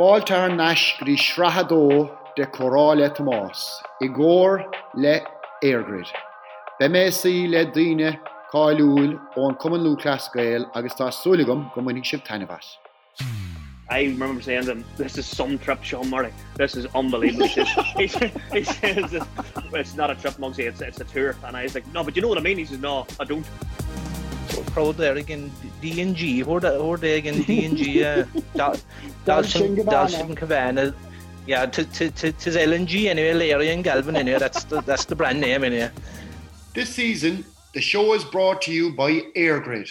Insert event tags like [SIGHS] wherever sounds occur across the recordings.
Fáiltar neis rí srathadó de choráile Tomás, i ggóir le airgrid. Be mé sí le daine cáúil ón cuman lú clascail agus tá súlagam go munig sib tanhas. I remember saying to him, "This is some trip, Sean Murray. This is unbelievable." he, says, [LAUGHS] he, says, "It's not a trip, Mugsy. It's it's a tour." And I was like, "No, but you know what I mean." He says, "No, I don't." Pro there gin DNG hoor hoor de gin DNG Dalshin Cavanna yeah to to to to LNG anyway Larry and Galvin anyway that's the that's the brand name anyway This season the show is brought to you by EirGrid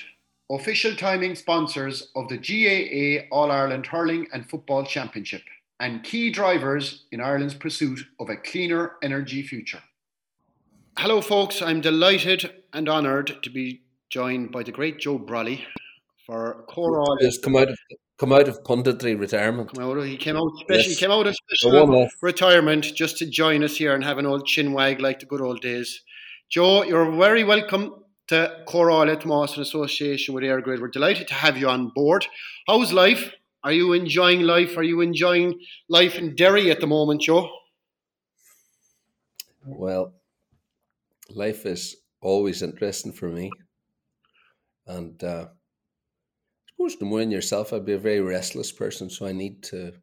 official timing sponsors of the GAA All-Ireland Hurling and Football Championship and key drivers in Ireland's pursuit of a cleaner energy future. Hello folks, I'm delighted and honoured to be joined by the great Joe Brolly for Coral. Just come out of come out of punditry retirement. Come out, he came out special. Yes. He came out of special retirement just to join us here and have an old chin wag like the good old days. Joe, you're very welcome to Coral Moss in association with EirGrid. We're delighted to have you on board. How's life? Are you enjoying life? Are you enjoying life in Derry at the moment, Joe? Well, life is always interesting for me, and uh, I suppose knowing yourself, I'd be a very restless person, so I need to,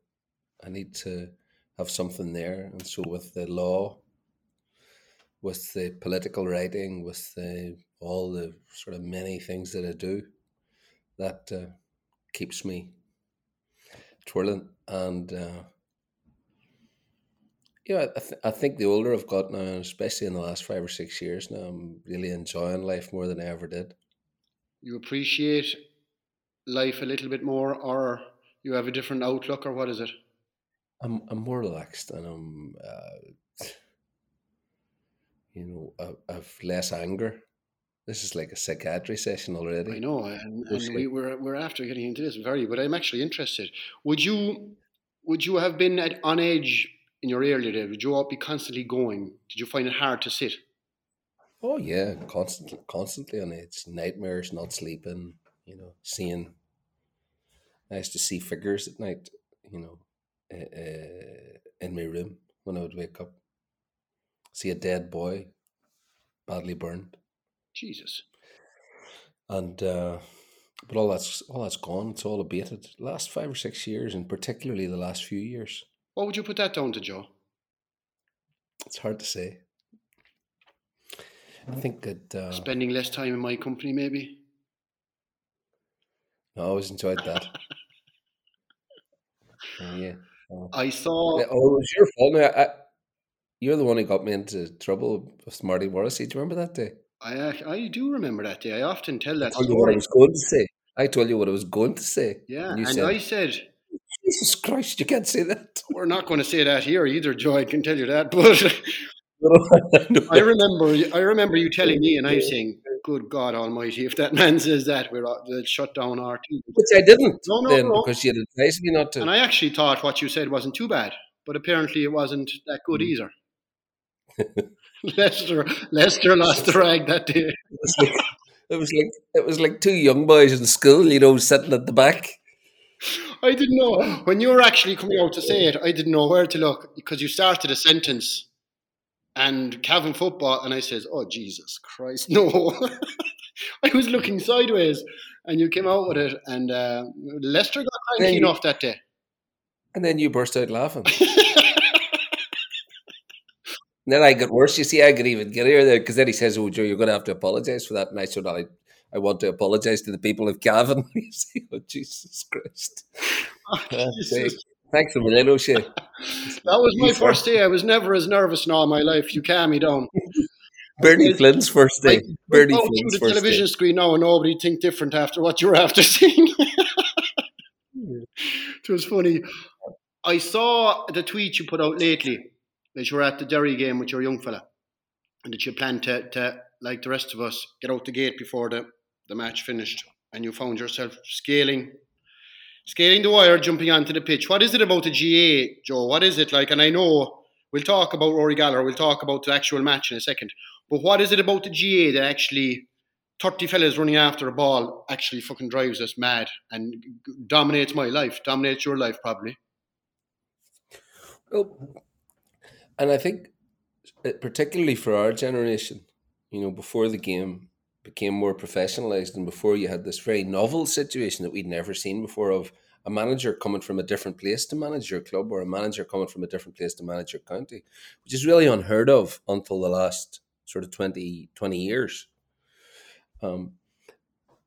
I need to have something there, and so with the law, with the political writing, with the all the sort of many things that I do, that uh, keeps me twirling and. Uh, yeah, I, th- I think the older I've got now, especially in the last five or six years now, I'm really enjoying life more than I ever did. You appreciate life a little bit more, or you have a different outlook, or what is it? I'm I'm more relaxed and I'm, uh, you know, I, I've less anger. This is like a psychiatry session already. I know, and, and we, we're we're after getting into this very, but I'm actually interested. Would you would you have been at on edge in your earlier days? Would you be constantly going? Did you find it hard to sit? Oh yeah, constantly, constantly on edge. Nightmares, not sleeping. You know, seeing. I used to see figures at night. You know, uh, uh, in my room when I would wake up. See a dead boy, badly burned, Jesus, and uh, but all that's all that's gone. It's all abated. Last five or six years, and particularly the last few years, what would you put that down to, Joe? it's hard to say. I think that uh, Spending less time in my company, maybe. I always enjoyed that. [LAUGHS] Yeah. Oh. I saw. Oh, it was your fault. Now, I, you're the one who got me into trouble with Marty Morrissey. Do you remember that day? I I do remember that day. I often tell that. I told you what I was going to say. I told you what I was going to say. Yeah, and and said, I said Jesus Christ, you can't say that. we're not going to say that here either, Joe. I can tell you that, [LAUGHS] but. I [LAUGHS] remember, I remember you telling me, and I'm saying, "Good God Almighty! If that man says that, we're they'll shut down RT." Which I didn't No, no, then no. because you had advised me not to. And I actually thought what you said wasn't too bad, but apparently it wasn't that good mm. either. [LAUGHS] Lyster, Lyster lost the rag that day. It was like it was like it was like two young boys in school, you know, sitting at the back. I didn't know when you were actually coming out to say it. I didn't know where to look because you started a sentence, and Cavan football, and I says, "Oh Jesus Christ, [LAUGHS] no!" I was looking sideways, and you came out with it, and uh, Lyster got cranky you- enough that day. And then you burst out laughing. [LAUGHS] Then I got worse. You see, I could even get here there because then he says, "Oh, Joe, you're going to have to apologise for that." And I said, "I, I want to apologise to the people of Cavan." [LAUGHS] you see, oh Jesus Christ! Oh, Jesus. Thanks a million, oh O'Shea. That was my first day. I was never as nervous in all my life. You calm me down. Bernie Flynn's first day. look Bernie Flynn's through the first television day. screen now, and nobody think different after what you were after [LAUGHS] seeing. it was funny. I saw the tweet you put out lately that you were at the Derry game with your young fella, and that you planned to, to like the rest of us, get out the gate before the, the match finished, and you found yourself scaling. Scaling the wire, jumping onto the pitch. What is it about the GAA, Joe? What is it like? And I know we'll talk about Rory Gallagher, we'll talk about the actual match in a second. But what is it about the GAA that actually 30 fellas running after a ball actually fucking drives us mad and dominates my life, dominates your life probably? Well, and I think, uh, particularly for our generation, you know, before the game became more professionalized and before you had this very novel situation that we'd never seen before of a manager coming from a different place to manage your club or a manager coming from a different place to manage your county, which is really unheard of until the last sort of 20, 20 years. Um,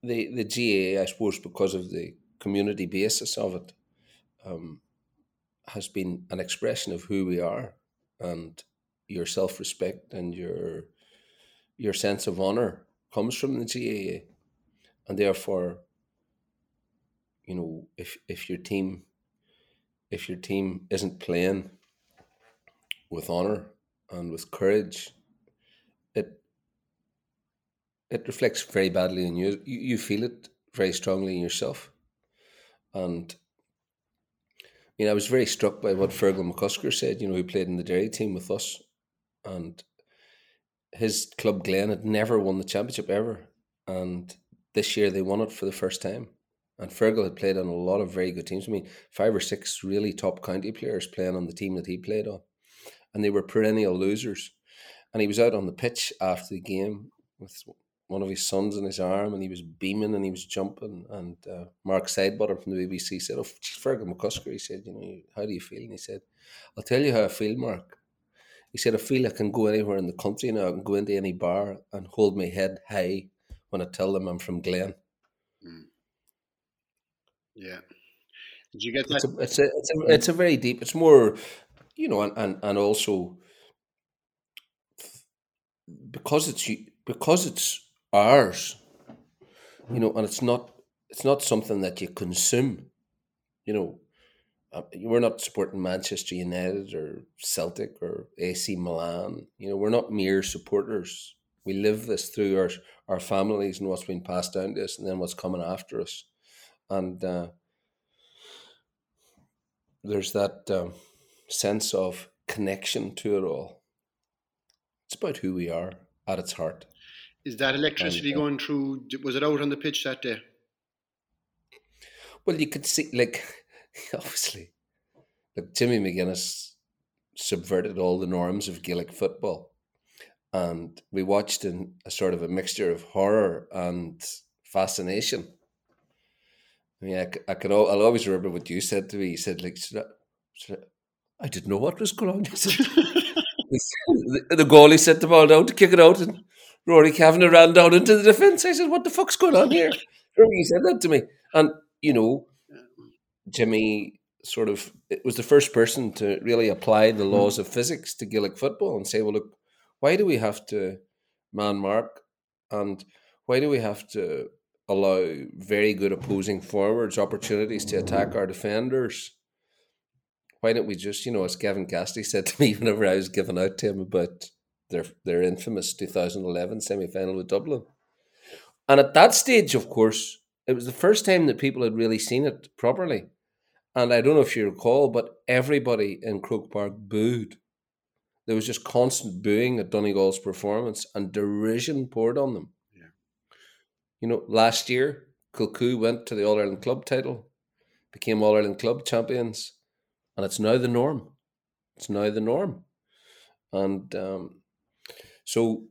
the, the GAA, I suppose, because of the community basis of it, um, has been an expression of who we are and your self respect and your your sense of honor comes from the GAA, and therefore, you know, if if your team if your team isn't playing with honor and with courage, it it reflects very badly on you. You, you feel it very strongly in yourself, and I mean, I was very struck by what Fergal McCusker said. You know, he played in the Derry team with us, and his club Glen had never won the championship ever, and this year they won it for the first time. And Fergal had played on a lot of very good teams. I mean, five or six really top county players playing on the team that he played on, and they were perennial losers. And he was out on the pitch after the game with one of his sons in his arm and he was beaming and he was jumping. And uh, Mark Sidebottom from the BBC said, Oh, Fergal McCusker, he said, You know, how do you feel? And he said, I'll tell you how I feel, Mark. He said, I feel I can go anywhere in the country now. I can go into any bar and hold my head high when I tell them I'm from Glen. Mm. Yeah. Did you get that? It's a, it's a, it's a, it's a very deep, it's more, you know, and, and, and also because it's because it's ours you know and it's not it's not something that you consume you know uh, we're not supporting manchester united or celtic or ac milan you know we're not mere supporters we live this through our our families and what's been passed down to us and then what's coming after us and uh, there's that um, sense of connection to it all it's about who we are at its heart is that electricity and, uh, going through? Was it out on the pitch that day? Well, you could see, like, [LAUGHS] obviously, like Jimmy McGuinness subverted all the norms of Gaelic football, and we watched in a sort of a mixture of horror and fascination. I mean, I, I can. I'll always remember what you said to me. You said, "Like, should I, should I, I didn't know what was going on." [LAUGHS] Said, the, the goalie set the ball down to kick it out, and Rory Kavanagh ran down into the defence. I said, "What the fuck's going on here?" [LAUGHS] He said that to me, and you know, Jimmy sort of it was the first person to really apply the mm-hmm. laws of physics to Gaelic football and say, "Well, look, why do we have to man mark, and why do we have to allow very good opposing forwards opportunities to attack our defenders?" Why don't we just, you know, as Kevin Cassidy said to me [LAUGHS] whenever I was giving out to him about their their infamous 2011 semi final with Dublin. And at that stage, of course, it was the first time that people had really seen it properly. And I don't know if you recall, but everybody in Croke Park booed. There was just constant booing at Donegal's performance and derision poured on them. Yeah. You know, last year, Kilcoo went to the All Ireland Club title, became All Ireland Club champions, and it's now the norm. It's now the norm. And um, so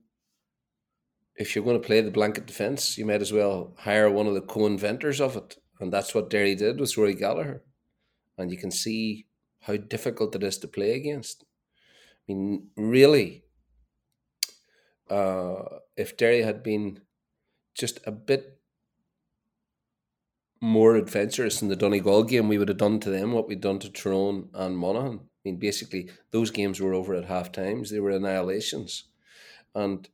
if you're going to play the blanket defence, you might as well hire one of the co-inventors of it. And that's what Derry did with Rory Gallagher. And you can see how difficult it is to play against. I mean, really, uh, if Derry had been just a bit more adventurous in the Donegal game, we would have done to them what we'd done to Tyrone and Monaghan. I mean, basically, those games were over at half times. They were annihilations. And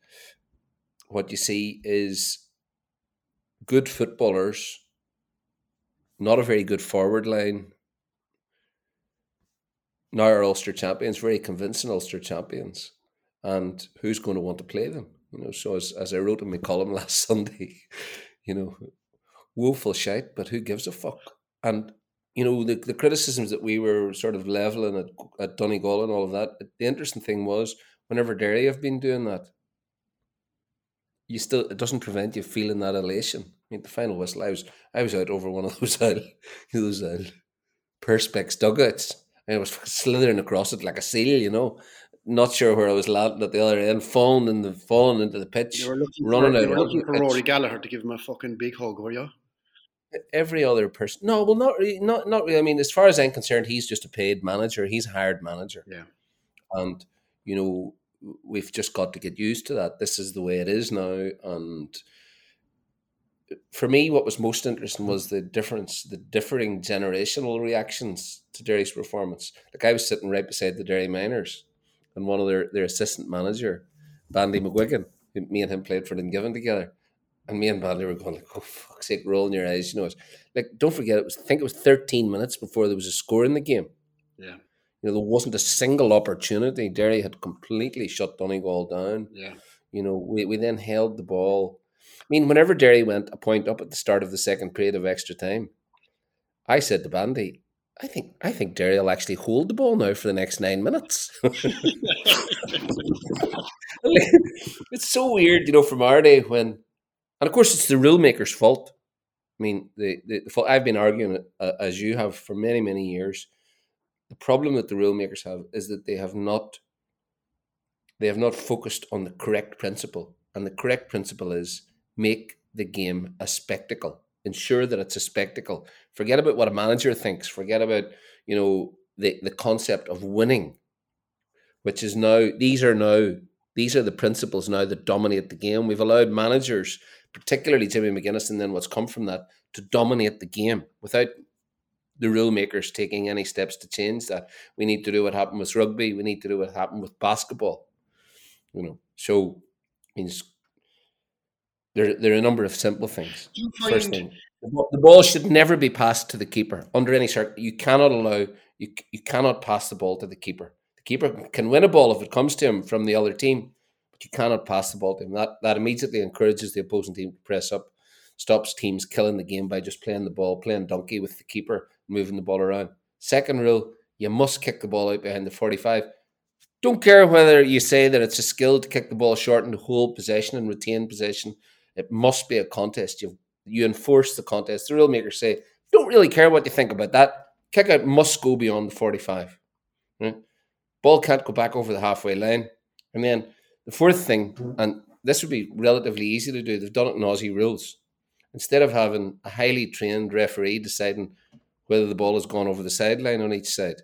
what you see is good footballers, not a very good forward line. Now our Ulster champions, very convincing Ulster champions. And who's going to want to play them? You know, so as, as I wrote in my column [LAUGHS] last Sunday, you know, woeful shite, but who gives a fuck? And you know, the, the criticisms that we were sort of leveling at, at Donegal and all of that, the interesting thing was whenever Derry have been doing that, you still it doesn't prevent you feeling that elation. I mean, the final whistle, I was I was out over one of [LAUGHS] those old, those perspex dugouts, and I was [LAUGHS] slithering across it like a seal, you know. Not sure where I was landing at the other end, falling in the falling into the pitch, You were looking running for, out you were looking for. Rory Gallagher to give him a fucking big hug, were you? every other person. No, well, not really. Not not really. I mean, as far as I'm concerned, he's just a paid manager. He's a hired manager. Yeah. and you know we've just got to get used to that. This is the way it is now, and for me, what was most interesting was the difference, the differing generational reactions to Derry's performance. Like I was sitting right beside the Derry Miners, and one of their their assistant manager, Bandy McGuigan, who me and him played for Given together. And me and Bandy were going like, "Oh fuck's sake, rolling your eyes." You know, it's like don't forget it was. I think it was 13 minutes before there was a score in the game. Yeah. You know, there wasn't a single opportunity. Derry had completely shut Donegal down. Yeah. You know, we, we then held the ball. I mean, whenever Derry went a point up at the start of the second period of extra time, I said to Bandy, I think I think Derry will actually hold the ball now for the next nine minutes. [LAUGHS] it's so weird, you know, from our day when, and of course, it's the rule maker's fault. I mean, the, the, I've been arguing uh, as you have for many many years. The problem that the rule makers have is that they have not they have not focused on the correct principle, and the correct principle is make the game a spectacle. Ensure that it's a spectacle. Forget about what a manager thinks. Forget about you know the the concept of winning, which is now these are now these are the principles now that dominate the game. We've allowed managers, particularly Jimmy McGuinness, and then what's come from that, to dominate the game without the rule makers taking any steps to change that. We need to do what happened with rugby. We need to do what happened with basketball. You know, so means there there are a number of simple things. First thing, the ball- should never be passed to the keeper under any circ. You cannot allow you you cannot pass the ball to the keeper. The keeper can win a ball if it comes to him from the other team, but you cannot pass the ball to him. That that immediately encourages the opposing team to press up, stops teams killing the game by just playing the ball, playing donkey with the keeper, moving the ball around. Second rule: you must kick the ball out behind the forty-five. Don't care whether you say that it's a skill to kick the ball short and hold possession and retain possession. It must be a contest. You you enforce the contest. The rule makers say, don't really care what you think about that. Kick out must go beyond the 45. Right? Ball can't go back over the halfway line. And then the fourth thing, and this would be relatively easy to do, they've done it in Aussie rules. Instead of having a highly trained referee deciding whether the ball has gone over the sideline on each side,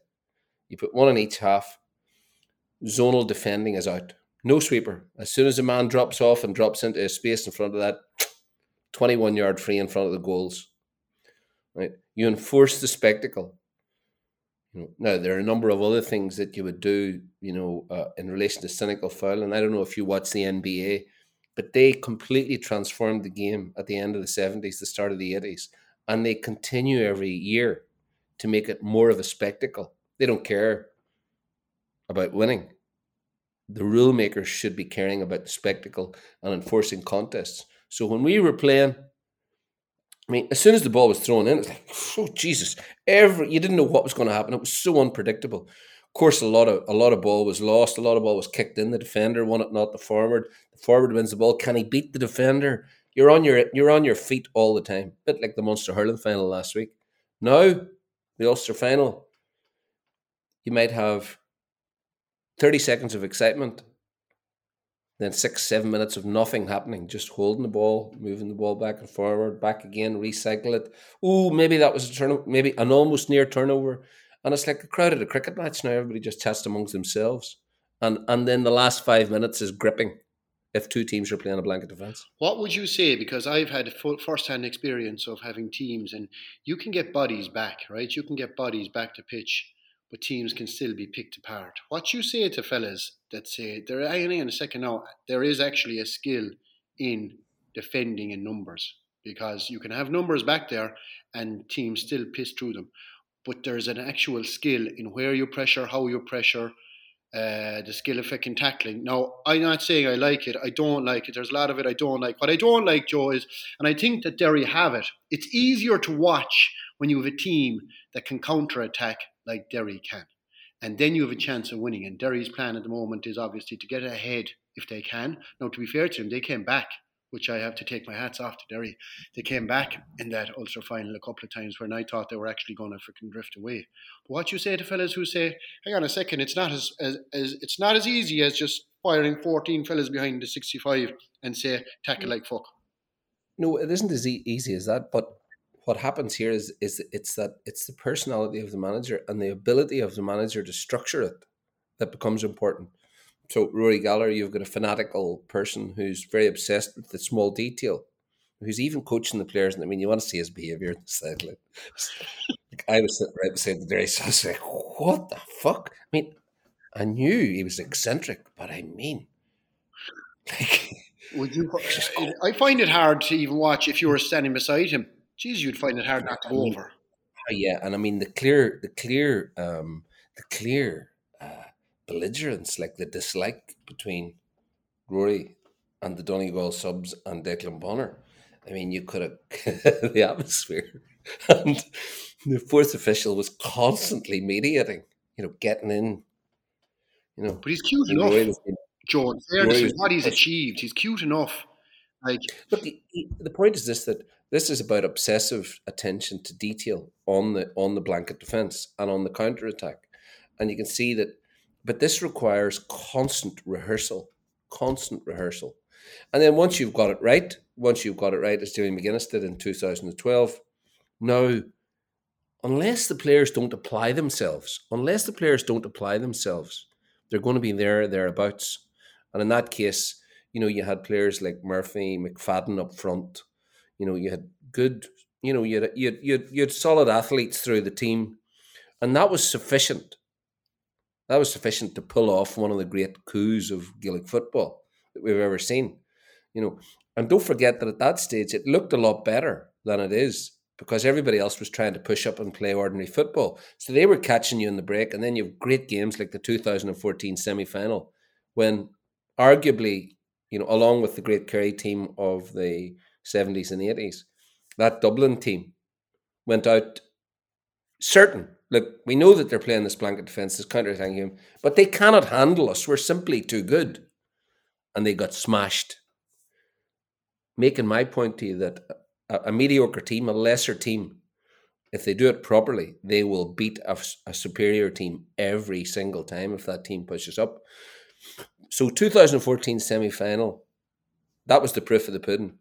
you put one on each half. Zonal defending is out. No sweeper. As soon as a man drops off and drops into a space in front of that, [TSK] 21 yard free in front of the goals. Right? You enforce the spectacle. Now there are a number of other things that you would do, you know, uh, in relation to cynical foul. And I don't know if you watch the NBA, but they completely transformed the game at the end of the 70s, the start of the 80s, and they continue every year to make it more of a spectacle. They don't care about winning. The rule makers should be caring about the spectacle and enforcing contests. So when we were playing, I mean, as soon as the ball was thrown in, it's like, oh Jesus! Every you didn't know what was going to happen. It was so unpredictable. Of course, a lot of a lot of ball was lost. A lot of ball was kicked in. The defender won it, not the forward. The forward wins the ball. Can he beat the defender? You're on your you're on your feet all the time. bit like the Munster hurling final last week. Now, the Ulster final, you might have thirty seconds of excitement, then six, seven minutes of nothing happening, just holding the ball, moving the ball back and forward, back again, recycle it. Oh, maybe that was a turnover, maybe an almost near turnover. And it's like a crowd at a cricket match now. Everybody just chats amongst themselves. And and then the last five minutes is gripping if two teams are playing a blanket defence. What would you say? Because I've had full first-hand experience of having teams, and you can get bodies back, right? You can get bodies back to pitch, but teams can still be picked apart. What you say to fellas that say there, hang on a second now, there is actually a skill in defending in numbers because you can have numbers back there and teams still piss through them, but there's an actual skill in where you pressure, how you pressure. Uh, the skill of fucking tackling. Now, I'm not saying I like it. I don't like it. There's a lot of it I don't like. What I don't like, Joe, is, and I think that Derry have it. It's easier to watch when you have a team that can counter attack like Derry can, and then you have a chance of winning. And Derry's plan at the moment is obviously to get ahead if they can. Now, to be fair to them, they came back which I have to take my hats off to Derry. They came back in that Ulster final a couple of times when I thought they were actually going to freaking drift away. But what you say to fellas who say, "Hang on a second, it's not as, as, as it's not as easy as just firing fourteen fellas behind the sixty-five and say tackle mm. like fuck." No, it isn't as e- easy as that. But what happens here is is it's that it's the personality of the manager and the ability of the manager to structure it that becomes important. So Rory Gallagher, you've got a fanatical person who's very obsessed with the small detail, who's even coaching the players. And I mean, you want to see his behaviour in like I was sitting right beside the race, so I was like, "What the fuck?" I mean, I knew he was eccentric, but I mean, like, Would you? [LAUGHS] I find it hard to even watch if you were standing beside him. Jeez, you'd find it hard not to go over. oh, yeah, and I mean the clear, the clear, um, the clear uh, belligerence, like the dislike between Rory and the Donegal subs and Declan Bonner. I mean, you could have [LAUGHS] the atmosphere, [LAUGHS] and the fourth official was constantly mediating. You know, getting in. You know, But he's cute enough, Rory was being- Joe. in Fairness what he's achieved. He's cute enough. Like But the, the point is this: that this is about obsessive attention to detail on the on the blanket defense and on the counter attack, and you can see that. But this requires constant rehearsal, constant rehearsal, and then once you've got it right, once you've got it right, as Jimmy McGuinness did in two thousand and twelve, now, unless the players don't apply themselves, unless the players don't apply themselves, they're going to be there thereabouts, and in that case you know, you had players like Murphy, McFadden up front. You know, you had good, you know, you had, you had, you had, you had solid athletes through the team, and that was sufficient. That was sufficient to pull off one of the great coups of Gaelic football that we've ever seen. You know, and don't forget that at that stage it looked a lot better than it is because everybody else was trying to push up and play ordinary football. So they were catching you in the break, and then you have great games like the 2014 semi final when arguably you know, along with the great Kerry team of the 70s and 80s, that Dublin team went out certain. Look, we know that they're playing this blanket defence, this counter attacking game, but they cannot handle us. We're simply too good. And they got smashed. Making my point to you that a, a mediocre team, a lesser team, if they do it properly, they will beat a, a superior team every single time if that team pushes up. So 2014 semi-final, that was the proof of the pudding.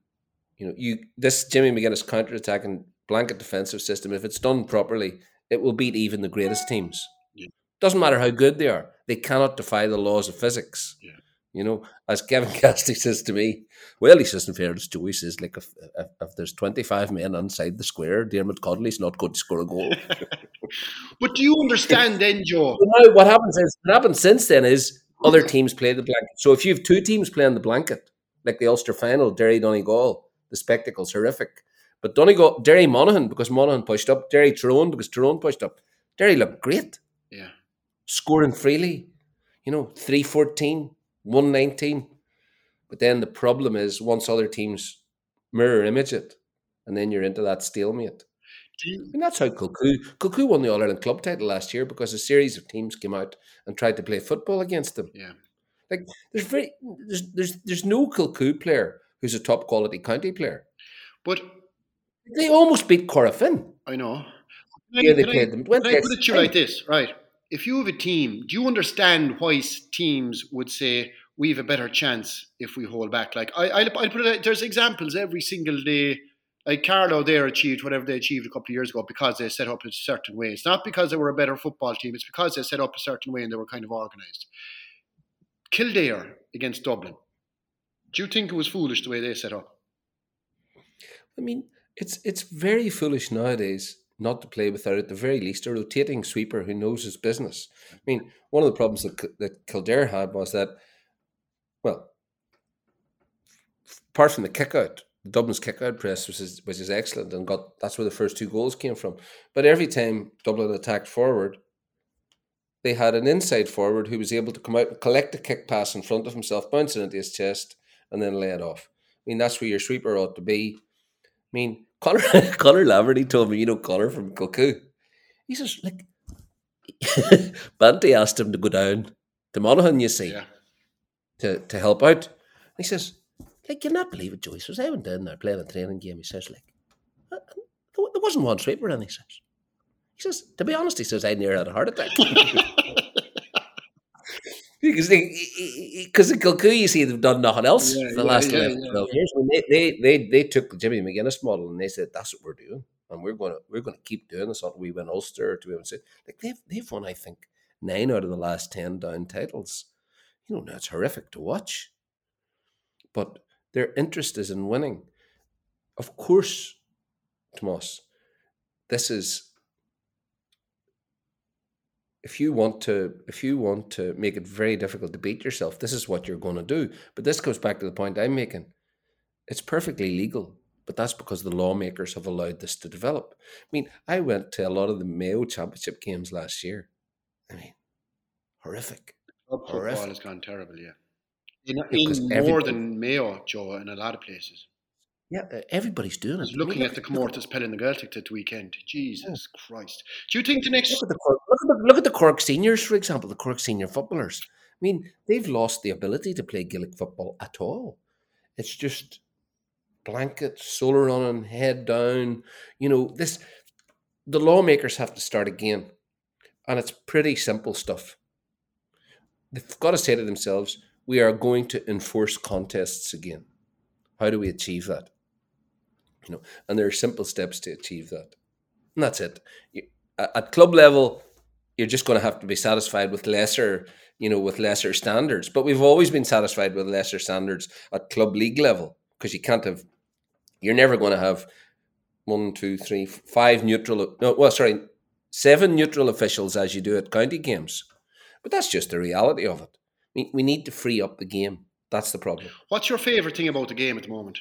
You know, you this Jimmy McGuinness counter-attacking blanket defensive system, if it's done properly, it will beat even the greatest teams. Yeah. Doesn't matter how good they are; they cannot defy the laws of physics. Yeah. You know, as Kevin [LAUGHS] Cassidy says to me, well, he says in fairness to he says, like, if, if, if there's 25 men inside the square, Dermot Connolly's not going to score a goal. [LAUGHS] But do you understand then, Joe? But now what happens is what happens since then is other teams play the blanket. So if you have two teams playing the blanket, like the Ulster final, Derry Donegal, the spectacle's horrific. But Donegal, Derry Monaghan because Monaghan pushed up, Derry Tyrone because Tyrone pushed up. Derry looked great, Yeah. scoring freely. You know, 314, 119. But then the problem is once other teams mirror image it, and then you're into that stalemate. I mean, that's how Kilcoo Kilcoo won the All Ireland club title last year because a series of teams came out and tried to play football against them. yeah. Like there's very there's there's there's no Kilcoo player who's a top quality county player. But They almost beat Corofin. I know. Yeah, they Can I- played them. Can Went I put it to you like this, right? If you have a team, do you understand why teams would say we have a better chance if we hold back? Like I, I, I put it. There's examples every single day. Like Carlow, there achieved whatever they achieved a couple of years ago because they set up a certain way. It's not because they were a better football team. It's because they set up a certain way and they were kind of organised. Kildare against Dublin. Do you think it was foolish the way they set up? I mean, it's it's very foolish nowadays not to play without at the very least a rotating sweeper who knows his business. I mean, one of the problems that, that Kildare had was that, well, apart from the kick out, the Dublin's kick out press was is excellent and got that's where the first two goals came from. But every time Dublin attacked forward, they had an inside forward who was able to come out and collect a kick pass in front of himself, bouncing into his chest, and then lay it off. I mean, that's where your sweeper ought to be. I mean, [LAUGHS] Connor Connor Laverty told me, you know, Connor from Kilcoo. He says, like, [LAUGHS] Banty asked him to go down to Monaghan, you see, Yeah. to, to help out. he says, like you'll not believe it, Joey. He says, I went down there playing a training game. He says, like, "Uh, uh, there wasn't one sweeper in. He says, he says, to be honest, he says, I near had a heart attack. [LAUGHS] because they, because in Kilcoo, you see, they've done nothing else Yeah, for the yeah, last yeah, 11, yeah. years. When they, they, they, they took the Jimmy McGuinness model and they said, that's what we're doing. And we're going to, we're going to keep doing this until we win Ulster to win. Like they've, they've won, I think, nine out of the last 10 down titles. You know, now it's horrific to watch. But their interest is in winning. Of course, Tomas, this is if you want to if you want to make it very difficult to beat yourself, this is what you're going to do. But this goes back to the point I'm making. It's perfectly legal, but that's because the lawmakers have allowed this to develop. I mean, I went to a lot of the Mayo Championship games last year. I mean, horrific. Club football Horrific. has gone terrible, yeah. In, in more everybody- than Mayo, Joe, in a lot of places. Yeah, everybody's doing it. was I mean, looking at the Comortas Pell the Gaeltacht that weekend. Jesus Christ. Do you think the next Look at the Cork, look at the, look at the Cork seniors, for example, the Cork senior footballers. I mean, they've lost the ability to play Gaelic football at all. It's just blanket, solo running, head down. You know, this the lawmakers have to start again. And it's pretty simple stuff. They've got to say to themselves, we are going to enforce contests again. How do we achieve that? You know, and there are simple steps to achieve that. And that's it. You, at club level, you're just going to have to be satisfied with lesser, you know, with lesser standards. But we've always been satisfied with lesser standards at club league level because you can't have, you're never going to have one, two, three, five neutral, no, well, sorry, seven neutral officials as you do at county games. But that's just the reality of it. We, we need to free up the game. That's the problem. What's your favourite thing about the game at the moment?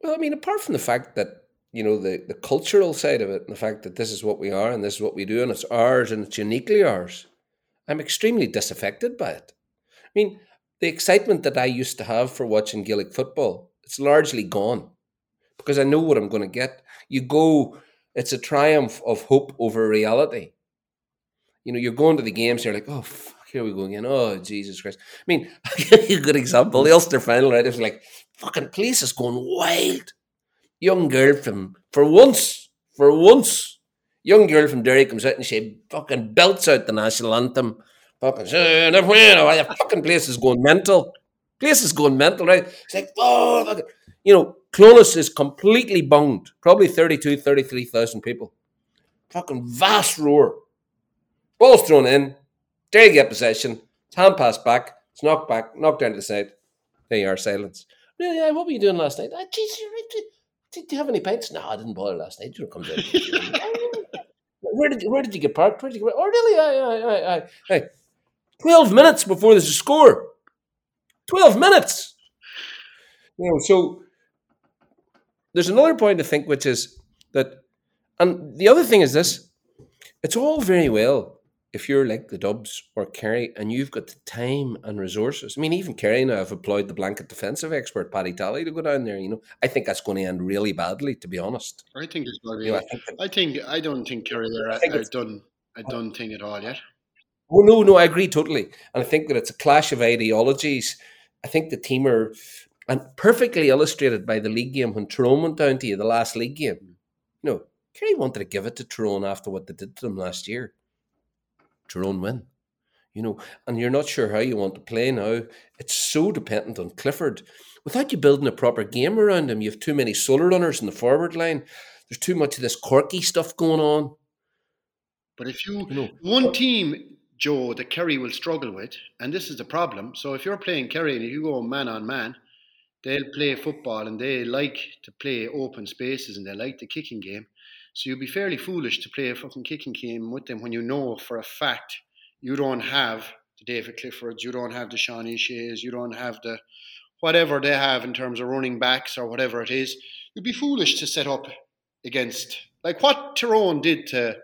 Well, I mean, apart from the fact that you know the the cultural side of it, and the fact that this is what we are and this is what we do, and it's ours and it's uniquely ours, I'm extremely disaffected by it. I mean, the excitement that I used to have for watching Gaelic football, it's largely gone because I know what I'm going to get. You go, it's a triumph of hope over reality. You know, you're going to the games, you're like, oh, here we go again. Oh, Jesus Christ. I mean, [LAUGHS] I'll give you a good example. The Ulster final, right? It was like, fucking place is going wild. Young girl from, for once, for once, young girl from Derry comes out and she fucking belts out the national anthem. Fucking, "Eh, the winner." the fucking place is going mental. Place is going mental, right? It's like, oh. You know, Clones is completely bunged. Probably 32, 33,000 people. Fucking vast roar. Ball's thrown in. Derry get possession. It's hand passed back. It's knocked back, knocked down to the side. There you are, silence. Really, yeah, what were you doing last night? Ah, geez. Did, did you have any pints? No, I didn't bother last night. You don't come down. [LAUGHS] where did you, where did you get parked? Where did you get, oh, really? Aye, aye, aye, aye. Hey, 12 minutes before there's a score. 12 minutes. You know, so there's another point to think, which is that, and the other thing is this it's all very well if you're like the Dubs or Kerry and you've got the time and resources. I mean, even Kerry now have employed the blanket defensive expert, Paddy Tally, to go down there. You know, I think that's going to end really badly, to be honest. I think it's going to. You know, I think that- I think I don't think Kerry are, are done a done thing at all yet. Oh no, no, I agree totally, and I think that it's a clash of ideologies. I think the team are, and perfectly illustrated by the league game when Tyrone went down to you, the last league game. Hmm. You know, Kerry wanted to give it to Tyrone after what they did to them last year. Tyrone win, you know, and you're not sure how you want to play now. It's so dependent on Clifford. Without you building a proper game around him, you have too many solo runners in the forward line. There's too much of this quirky stuff going on. But if you You know, one team, Joe, that Kerry will struggle with, and this is the problem. So if you're playing Kerry and you go man on man, they'll play football and they like to play open spaces and they like the kicking game. So you'd be fairly foolish to play a fucking kicking game with them when you know for a fact you don't have the David Cliffords, you don't have the Shawnee Shays, you don't have the whatever they have in terms of running backs or whatever it is. You'd be foolish to set up against like what Tyrone did to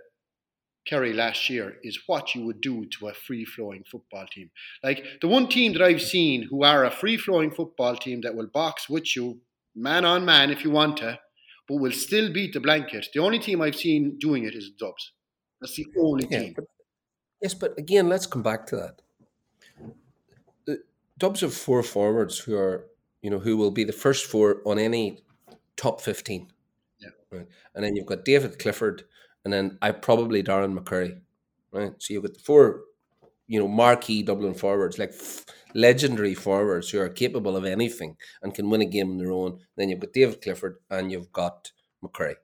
Kerry last year is what you would do to a free flowing football team. Like the one team that I've seen who are a free flowing football team that will box with you man on man if you want to, but will still beat the blanket. The only team I've seen doing it is Dubs. That's the only Yeah, team. but, yes, but again, let's come back to that. The Dubs have four forwards who are, you know, who will be the first four on any top fifteen. Yeah. Right. And then you've got David Clifford, and then I probably Darren McCurry. Right. So you've got the four, you know, marquee Dublin forwards, like f- legendary forwards who are capable of anything and can win a game on their own. Then you've got David Clifford and you've got McCurry.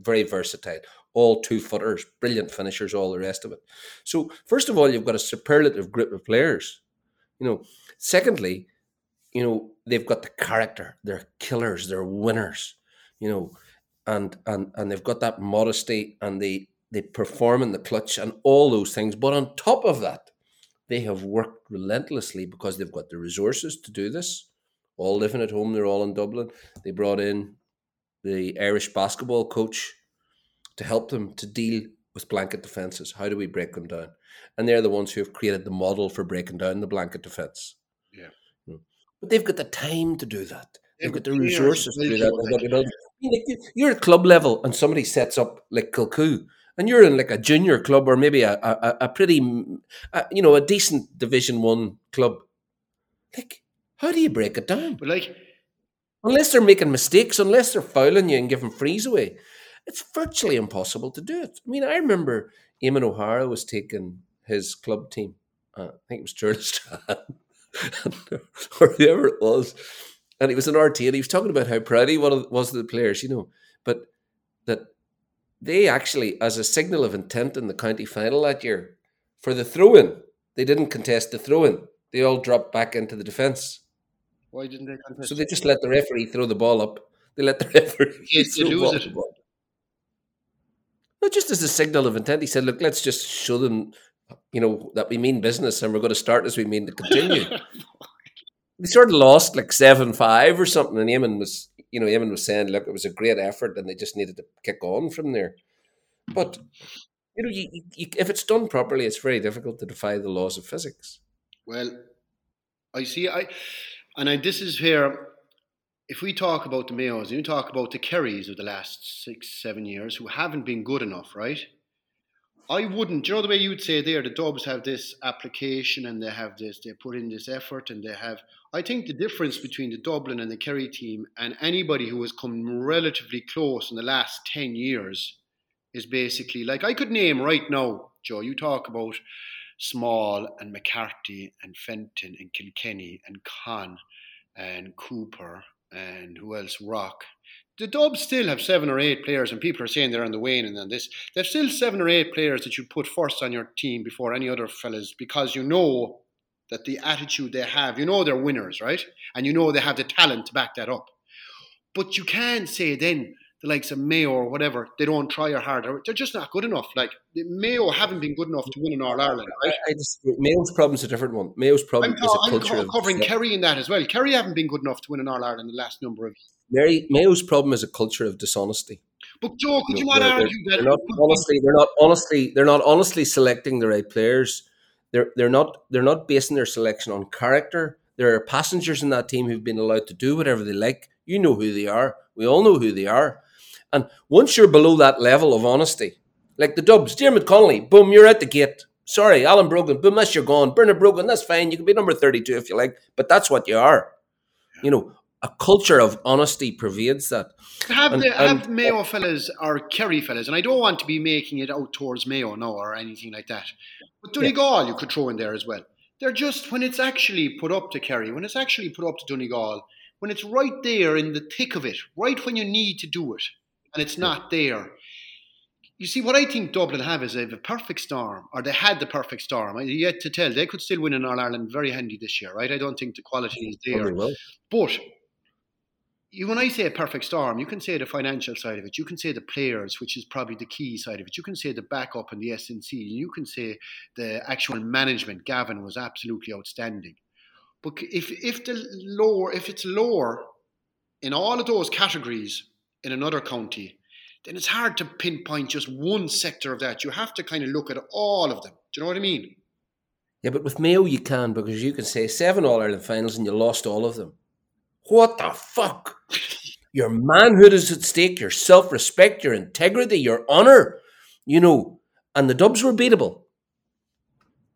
Very versatile. All two footers, brilliant finishers, all the rest of it. So, first of all, you've got a superlative group of players. You know, secondly, you know, they've got the character. They're killers, they're winners, you know, and and and they've got that modesty and they they perform in the clutch and all those things. But on top of that, they have worked relentlessly because they've got the resources to do this. All living at home, they're all in Dublin. They brought in the Irish basketball coach to help them to deal with blanket defenses. How do we break them down? And they're the ones who have created the model for breaking down the blanket defense. Yeah. But they've got the time to do that. They've got the resources to do that. do They've got it. the ability. I mean, like, you- You're at club level and somebody sets up like Kilcoo and you're in like a junior club or maybe a, a, a- pretty, a, you know, a decent Division One club. Like, how do you break it down? But like, Unless they're making mistakes, unless they're fouling you and giving frees away, it's virtually impossible to do it. I mean, I remember Eamon O'Hara was taking his club team, uh, I think it was Tourlestrane, [LAUGHS] or whoever it was, and he was an RT, and he was talking about how proud he was of the players, you know, but they actually, as a signal of intent in the county final that year, for the throw in, they didn't contest the throw in. They all dropped back into the defence. why didn't they contest? So they just let the referee throw the ball up. They let the [LAUGHS] referee throw lose ball it. to ball. No, just as a signal of intent, he said, "Look, let's just show them, you know, that we mean business and we're going to start as we mean to continue." [LAUGHS] they sort of lost like seven five or something, and Eamon was, you know, Eamon was saying, "Look, it was a great effort, and they just needed to kick on from there." But you know, you, you, if it's done properly, it's very difficult to defy the laws of physics. Well, I see. I and I, this is where, if we talk about the Mayos, and you talk about the Kerrys of the last six, seven years who haven't been good enough, right? I wouldn't. do You know the way you would say there, the Dubs have this application and they have this, they put in this effort and they have. I think the difference between the Dublin and the Kerry team and anybody who has come relatively close in the last ten years is basically like I could name right now, Joe. You talk about Small and McCarthy and Fenton and Kilkenny and Con and Cooper and who else? Rock. The Dubs still have seven or eight players, and people are saying they're on the wane and then this. They've still seven or eight players that you put first on your team before any other fellas because you know that the attitude they have, you know they're winners, right? And you know they have the talent to back that up. But you can't say then the likes of Mayo or whatever, they don't try or hard. They're just not good enough. Like Mayo haven't been good enough to win in All Ireland. I, Right? I just Mayo's problem's a different one. Mayo's problem I'm, is a I'm culture of covering Kerry in that as well. Kerry haven't been good enough to win an All Ireland in the last number of years. Mary, Mayo's problem is a culture of dishonesty. But Joe, could you not they're- argue that They're not honestly. They're not honestly. They're not honestly selecting the right players. They're they're not they're not basing their selection on character. There are passengers in that team who've been allowed to do whatever they like. You know who they are. We all know who they are. And once you're below that level of honesty, like the Dubs, Dermot Connolly, boom, you're at the gate. Sorry, Alan Brogan, boom, that's you're gone. Bernard Brogan, that's fine. You can be number 32 if you like, but that's what you are. You know, a culture of honesty pervades that. have and- the have and- Mayo fellas or Kerry fellas, and I don't want to be making it out towards Mayo now or anything like that. But Donegal you could throw in there as well. They're just when it's actually put up to Kerry, when it's actually put up to Donegal, when it's right there in the thick of it, right when you need to do it, and it's not there. You see, what I think Dublin have is they have a perfect storm, or they had the perfect storm. I yet to tell. They could still win in All Ireland very handy this year, right? I don't think the quality is there. But you, when I say a perfect storm, you can say the financial side of it. You can say the players, which is probably the key side of it. You can say the backup and the SNC. You can say the actual management. Gavin was absolutely outstanding. But if if the lower, if it's lower in all of those categories in another county, then it's hard to pinpoint just one sector of that. You have to kind of look at all of them. Do you know what I mean? Yeah, but with Mayo you can because you can say seven All Ireland finals and you lost all of them. What the fuck? [LAUGHS] Your manhood is at stake, your self respect, your integrity, your honour, you know, and the Dubs were beatable.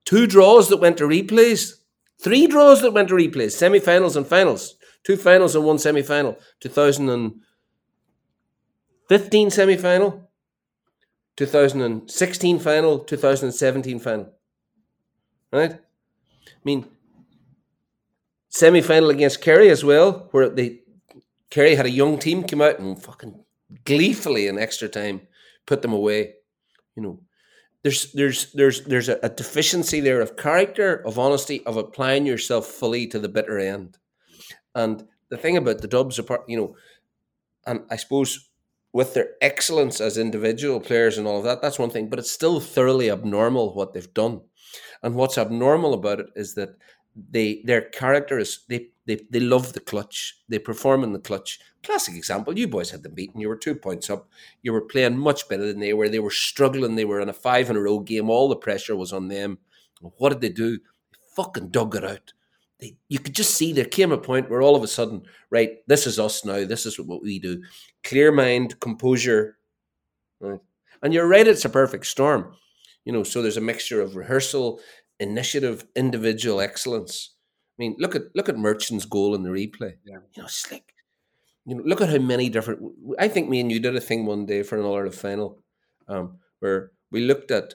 Two draws that went to replays, three draws that went to replays, semi-finals and finals, two finals and one semi-final. 2015 semi-final, 2016 final, 2017 final. Right? I mean, semi-final against Kerry as well, where they Kerry had a young team come out and fucking gleefully in extra time put them away. You know, there's there's there's there's a, a, deficiency there of character, of honesty, of applying yourself fully to the bitter end. And the thing about the Dubs, apart, you know, and I suppose with their excellence as individual players and all of that, that's one thing. But it's still thoroughly abnormal what they've done. And what's abnormal about it is that they their character is they they, they love the clutch. They perform in the clutch. Classic example, you boys had them beaten. You were two points up. You were playing much better than they were. They were struggling. They were in a five in a row game. All the pressure was on them. What did they do? They fucking dug it out. They, you could just see there came a point where all of a sudden, right, this is us now. This is what we do. Clear mind, composure. Right? And you're right, it's a perfect storm. You know, so there's a mixture of rehearsal, initiative, individual excellence I mean, look at look at Merchant's goal in the replay. Yeah. You know, it's like you know, look at how many different. I think me and you did a thing one day for an All Ireland final, um, where we looked at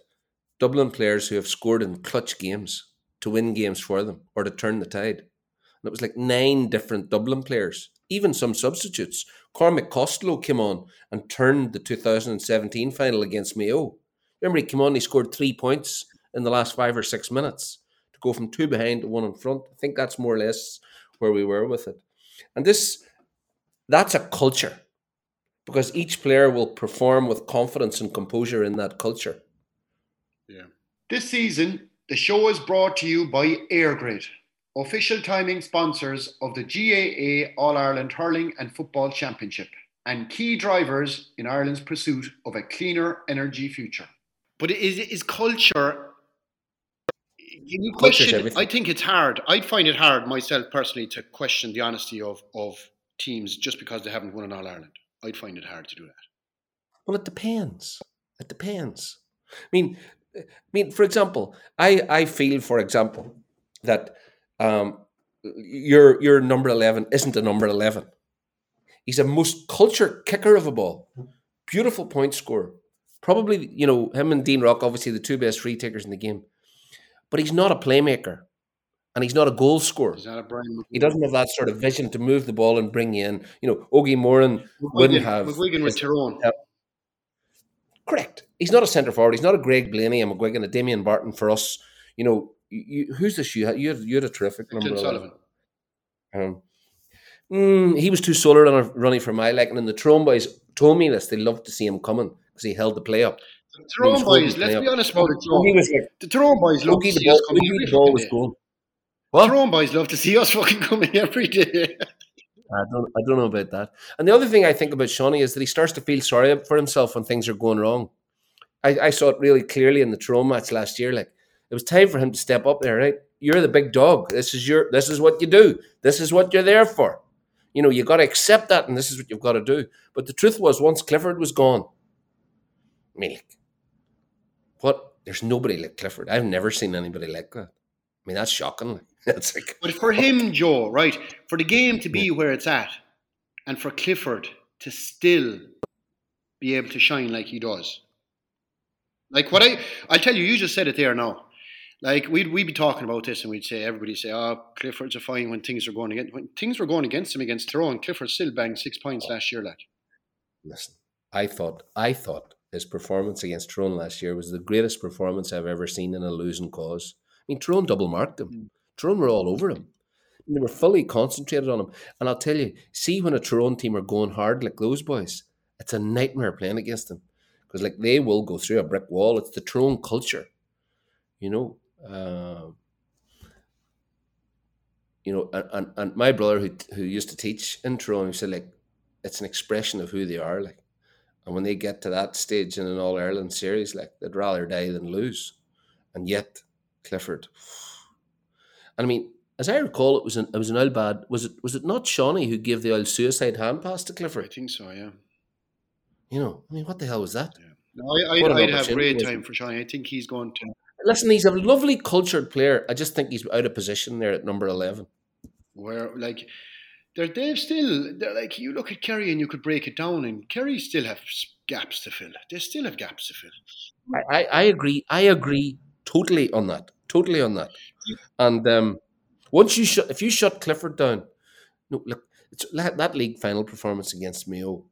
Dublin players who have scored in clutch games to win games for them or to turn the tide. And it was like nine different Dublin players, even some substitutes. Cormac Costello came on and turned the 2017 final against Mayo. Remember, he came on, he scored three points in the last five or six minutes to go from two behind to one in front. I think that's more or less where we were with it. And this that's a culture because each player will perform with confidence and composure in that culture. Yeah. This season, the show is brought to you by EirGrid, official timing sponsors of the GAA All Ireland Hurling and Football Championship and key drivers in Ireland's pursuit of a cleaner energy future. But is, is culture Can you question. I think it's hard. I'd find it hard myself personally to question the honesty of of teams just because they haven't won an All Ireland. I'd find it hard to do that. Well, it depends. It depends. I mean, I mean, for example, I I feel, for example, that um, your your number eleven isn't a number eleven. He's a most culture kicker of a ball, beautiful point scorer. Probably, you know, him and Dean Rock, obviously the two best free takers in the game but he's not a playmaker and he's not a goal scorer. A he doesn't have that sort of vision to move the ball and bring in. You know, Ogie Moran wouldn't have. McGuigan with Tyrone. Correct. He's not a centre forward. He's not a Greg Blaney, I'm a McGuigan, a Damien Barton for us. You know, you, who's this? You had, you had, you had a terrific number. Tim Sullivan. Um, mm, he was too solid on a running for my liking, and the Tyrone boys told me this. They loved to see him coming because he held the play up. The Tyrone boys, let's be honest about it. He was like, the Tyrone boys love to see us coming every ball was going. What? Tyrone boys love to see us fucking [LAUGHS] coming every day. I don't, I don't know about that. And the other thing I think about Seanie is that he starts to feel sorry for himself when things are going wrong. I, I saw it really clearly in the Tyrone match last year. Like it was time for him to step up there, right? You're the big dog. This is your this is what you do. This is what you're there for. You know, you gotta accept that and this is what you've got to do. But the truth was once Clifford was gone, I mean, like, what? There's nobody like Clifford. I've never seen anybody like that. I mean, that's shocking. [LAUGHS] That's like, but for him, Joe, right? For the game to be where it's at, and for Clifford to still be able to shine like he does. Like what I, I'll tell you, you just said it there now. Like we'd we'd be talking about this, and we'd say everybody say, "Oh, Clifford's a fine when things are going against when things were going against him against Tyrone. Clifford still banged six points oh. last year, lad." Listen, I thought, I thought his performance against Tyrone last year was the greatest performance I've ever seen in a losing cause. I mean, Tyrone double marked him. Mm. Tyrone were all over him. They were fully concentrated on him. And I'll tell you, see when a Tyrone team are going hard like those boys, it's a nightmare playing against them. Because like they will go through a brick wall. It's the Tyrone culture. You know. Uh, you know, and, and, and my brother who who used to teach in Tyrone, he said like it's an expression of who they are. Like and when they get to that stage in an All Ireland series, like they'd rather die than lose. And yet, Clifford. And I mean, as I recall, it was an it was an old bad. Was it was it not Seanie who gave the old suicide hand pass to Clifford? I think so. Yeah. You know, I mean, what the hell was that? Yeah. No, I, an I'd have great time for Seanie. I think he's going to. Listen, he's a lovely, cultured player. I just think he's out of position there at number eleven. where like they're they've still they're like you look at Kerry and you could break it down and Kerry still have gaps to fill. They still have gaps to fill. I, I, I agree. I agree totally on that. Totally on that. [LAUGHS] And um, once you shut, if you shut Clifford down, no, look, it's that, that league final performance against Mayo.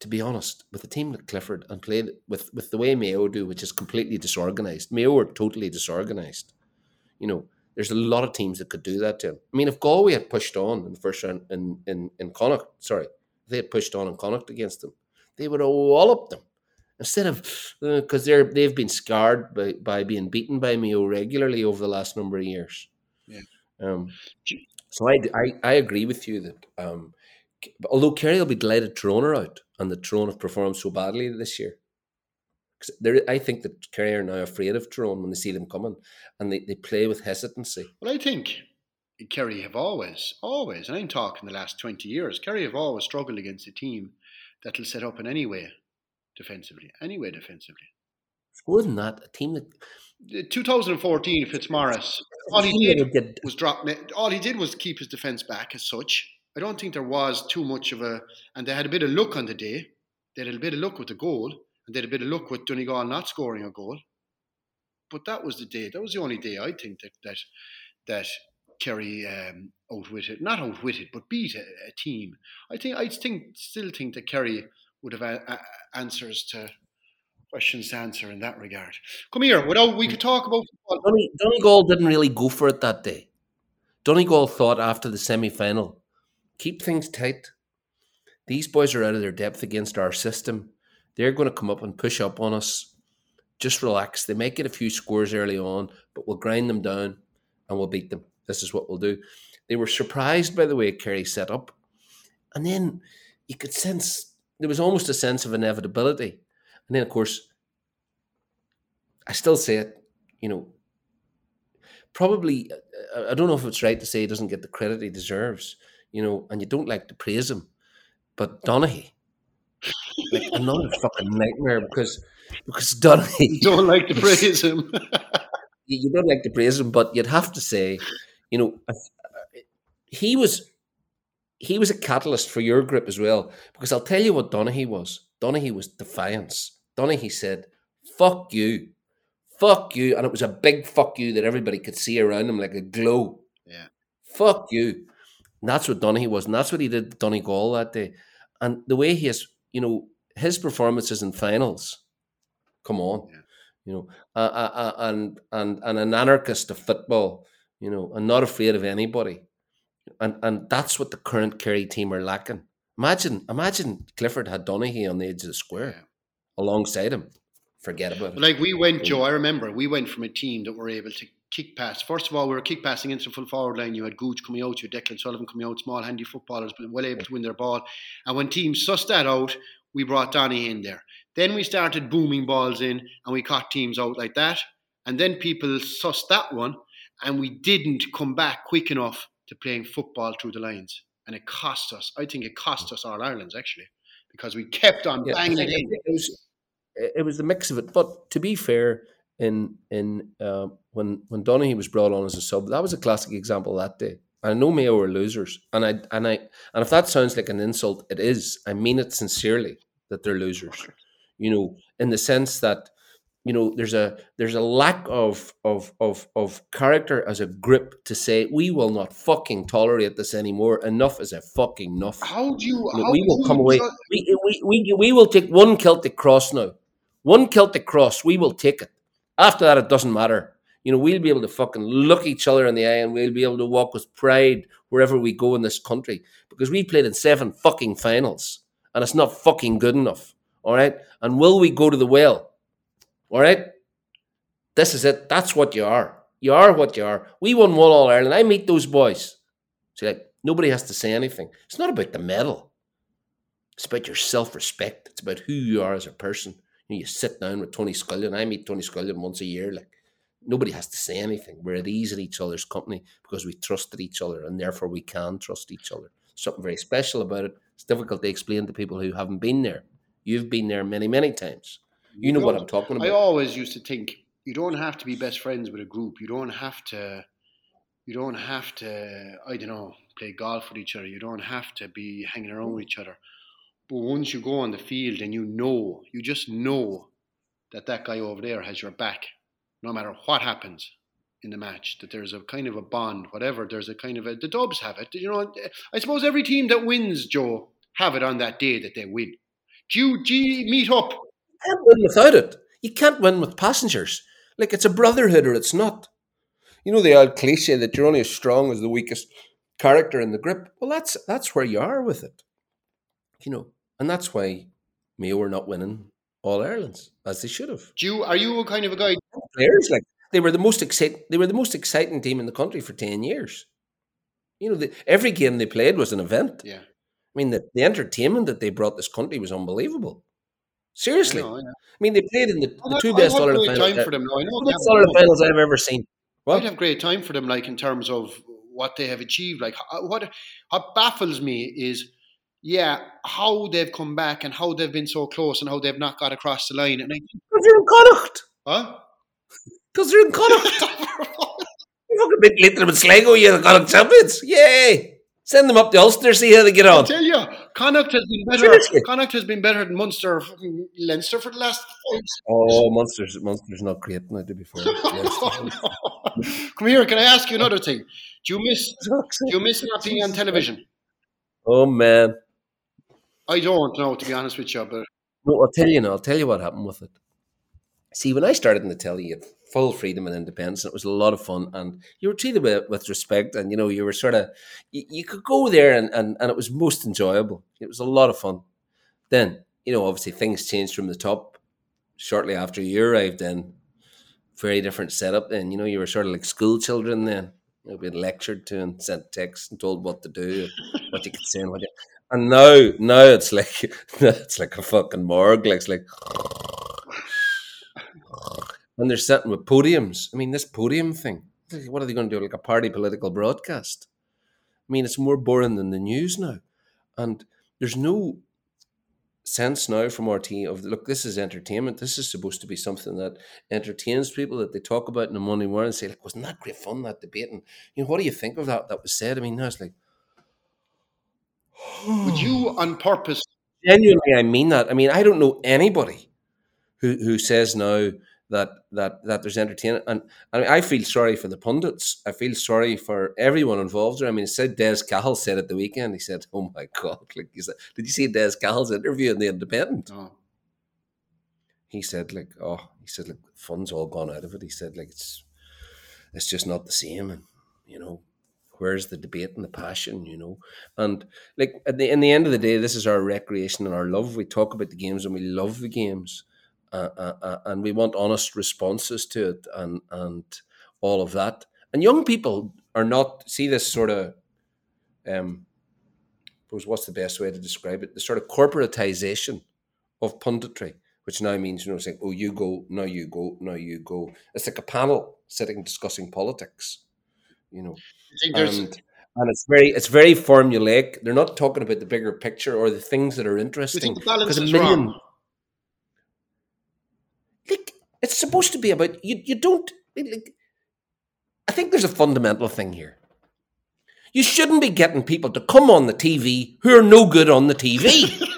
To be honest, with a team like Clifford and played with with the way Mayo do, which is completely disorganized. Mayo are totally disorganized. You know, there's a lot of teams that could do that to him. I mean, if Galway had pushed on in the first round in in in Connacht, sorry, if they had pushed on in Connacht against them, they would have walloped them instead of because they're they've been scarred by, by being beaten by Mayo regularly over the last number of years. Yeah. Um, so I, I, I agree with you that um, although Kerry will be delighted Tyrone are out and the Tyrone have performed so badly this year. there, I think that Kerry are now afraid of Tyrone when they see them coming and they, they play with hesitancy. Well, I think Kerry have always, always, and I'm talking the last 20 years, Kerry have always struggled against a team that'll set up in any way defensively. Any way defensively. Than that, a team that 2014 Fitzmaurice, all he did was drop. All he did was keep his defence back as such. I don't think there was too much of a, and they had a bit of luck on the day. They had a bit of luck with the goal, and they had a bit of luck with Donegal not scoring a goal. But that was the day. That was the only day I think that that that Kerry um, outwitted, not outwitted, but beat a, a team. I think I think still think that Kerry would have a, a- answers to questions to answer in that regard. Come here, we could talk about. Donny, Donegal didn't really go for it that day. Donegal thought after the semi final, keep things tight. These boys are out of their depth against our system. They're going to come up and push up on us. Just relax. They might get a few scores early on, but we'll grind them down and we'll beat them. This is what we'll do. They were surprised by the way Kerry set up. And then you could sense there was almost a sense of inevitability. And then, of course, I still say it, you know, probably uh, I don't know if it's right to say he doesn't get the credit he deserves, you know, and you don't like to praise him, but Donaghy, like another [LAUGHS] fucking nightmare because because Donaghy, Don't like to [LAUGHS] praise him. you you don't like to praise him, but you'd have to say, you know, uh, he was he was a catalyst for your grip as well because I'll tell you what Donaghy was. Donaghy was defiance. Donaghy said, "Fuck you." Fuck you. And it was a big fuck you that everybody could see around him like a glow. Yeah. Fuck you. And that's what Donaghy was. And that's what he did to Donegal that day. And the way he has, you know, his performances in finals, come on. Yeah. You know, uh, uh, uh, and, and, and an anarchist of football, you know, and not afraid of anybody. And, and that's what the current Kerry team are lacking. Imagine, imagine Clifford had Donaghy on the edge of the square Yeah. alongside him. Forget about it. Like we went, Joe, I remember we went from a team that were able to kick pass. First of all, we were kick passing into the full forward line. You had Gooch coming out, you had Declan Sullivan coming out, small, handy footballers, but well able to win their ball. And when teams sussed that out, we brought Donny in there. Then we started booming balls in and we caught teams out like that. And then people sussed that one and we didn't come back quick enough to playing football through the lines. And it cost us. I think it cost us All Ireland's actually because we kept on Yeah, banging it in. it was it was the mix of it. But to be fair, in in uh, when when Donaghy was brought on as a sub, that was a classic example that day. I know Mayo were losers, and I and I and if that sounds like an insult, it is. I mean it sincerely that they're losers. You know, in the sense that you know there's a there's a lack of of of of character as a grip to say we will not fucking tolerate this anymore. Enough is a fucking enough. How do you? No, how we will you come away. We, we, we, we will take one Celtic cross now. One Celtic cross, we will take it. After that, it doesn't matter. You know, we'll be able to fucking look each other in the eye and we'll be able to walk with pride wherever we go in this country because we played in seven fucking finals and it's not fucking good enough. All right. And will we go to the well? All right. This is it. That's what you are. You are what you are. We won one All Ireland. I meet those boys. See, like, nobody has to say anything. It's not about the medal. It's about your self respect. It's about who you are as a person. You, know, you sit down with Tony Scullion. I meet Tony Scullion once a year. Like nobody has to say anything. We're at ease in each other's company because we trusted each other, and therefore we can trust each other. Something very special about it. It's difficult to explain to people who haven't been there. You've been there many, many times. You know what I'm talking about. I always used to think you don't have to be best friends with a group. You don't have to. You don't have to. I don't know. Play golf with each other. You don't have to be hanging around with each other. But once you go on the field and you know, you just know that that guy over there has your back, no matter what happens in the match. That there's a kind of a bond, whatever. There's a kind of a. The Dubs have it. You know. I suppose every team that wins, Joe, have it on that day that they win. Do you, do you meet up? Can't win without it. You can't win with passengers. Like it's a brotherhood or it's not. You know the old cliche that you're only as strong as the weakest character in the grip. Well, that's that's where you are with it. You know, and that's why Mayo are not winning all Ireland's as they should have. Do you, are you a kind of a guy? Players like they were the most exciting. They were the most exciting team in the country for ten years. You know, the, every game they played was an event. Yeah. I mean, the, the entertainment that they brought this country was unbelievable. Seriously, I know, I know. I mean, they played in the, the two best All Ireland finals. time for them. I know Two they best have- All Ireland finals I've ever seen. I'd have great time for them, like in terms of what they have achieved. Like uh, what what baffles me is, yeah, how they've come back and how they've been so close and how they've not got across the line. And I Because they're in Connacht. huh? [LAUGHS] Because they're in Connacht. [LAUGHS] you fucking big little bit Sligo, you're the Connacht champions. Yay! Send them up to Ulster, see how they get I on. tell you, Connacht has been better. Seriously. Connacht has been better than Munster, Leinster for the last five. Oh, Munster's, Munster's not great now, to be fair. [LAUGHS] Oh, no. Come here, can I ask you another thing? Do you miss [LAUGHS] do you miss not being on television? Oh, man. I don't know, to be honest with you, but No, I'll tell you now. I'll tell you what happened with it. See, when I started in the telly, full freedom and independence, and it was a lot of fun. And you were treated with, with respect, and you know you were sort of you, you could go there, and, and and it was most enjoyable. It was a lot of fun. Then you know, obviously, things changed from the top shortly after you arrived. Then very different setup. Then you know you were sort of like school children. Then you know, being lectured to and sent texts and told what to do, what you could say, and what. You, and now, now it's like [LAUGHS] it's like a fucking morgue. Like, it's like and they're sitting with podiums. I mean, this podium thing. What are they going to do? Like a party political broadcast? I mean, it's more boring than the news now, and there's no sense now from RTÉ of look. This is entertainment. This is supposed to be something that entertains people that they talk about in the Monday morning and say, like, wasn't that great fun that debate? And you know, what do you think of that that was said? I mean, now it's like. [SIGHS] would you on purpose genuinely I mean that. I mean, I don't know anybody who who says now that that that there's entertainment, and, and I feel sorry for the pundits. I feel sorry for everyone involved. There. I mean, said Des Cahill said at the weekend. He said, "Oh my god!" [LAUGHS] Like he said, did you see Des Cahill's interview in the Independent? No. He said, like, oh, he said, like, fun's all gone out of it. He said, like, it's it's just not the same, and you know. Where's the debate and the passion, you know? And like at the in the end of the day, this is our recreation and our love. We talk about the games and we love the games, uh, and we want honest responses to it and and all of that. And young people are not see this sort of um. suppose what's the best way to describe it? The sort of corporatization of punditry, which now means you know saying, "Oh, you go, now you go, now you go." It's like a panel sitting discussing politics, you know I think there's and and it's very it's very formulaic. They're not talking about the bigger picture or the things that are interesting. balance a million- wrong. It's supposed to be about you. You don't like. I think there's a fundamental thing here. You shouldn't be getting people to come on the TV who are no good on the TV. [LAUGHS] like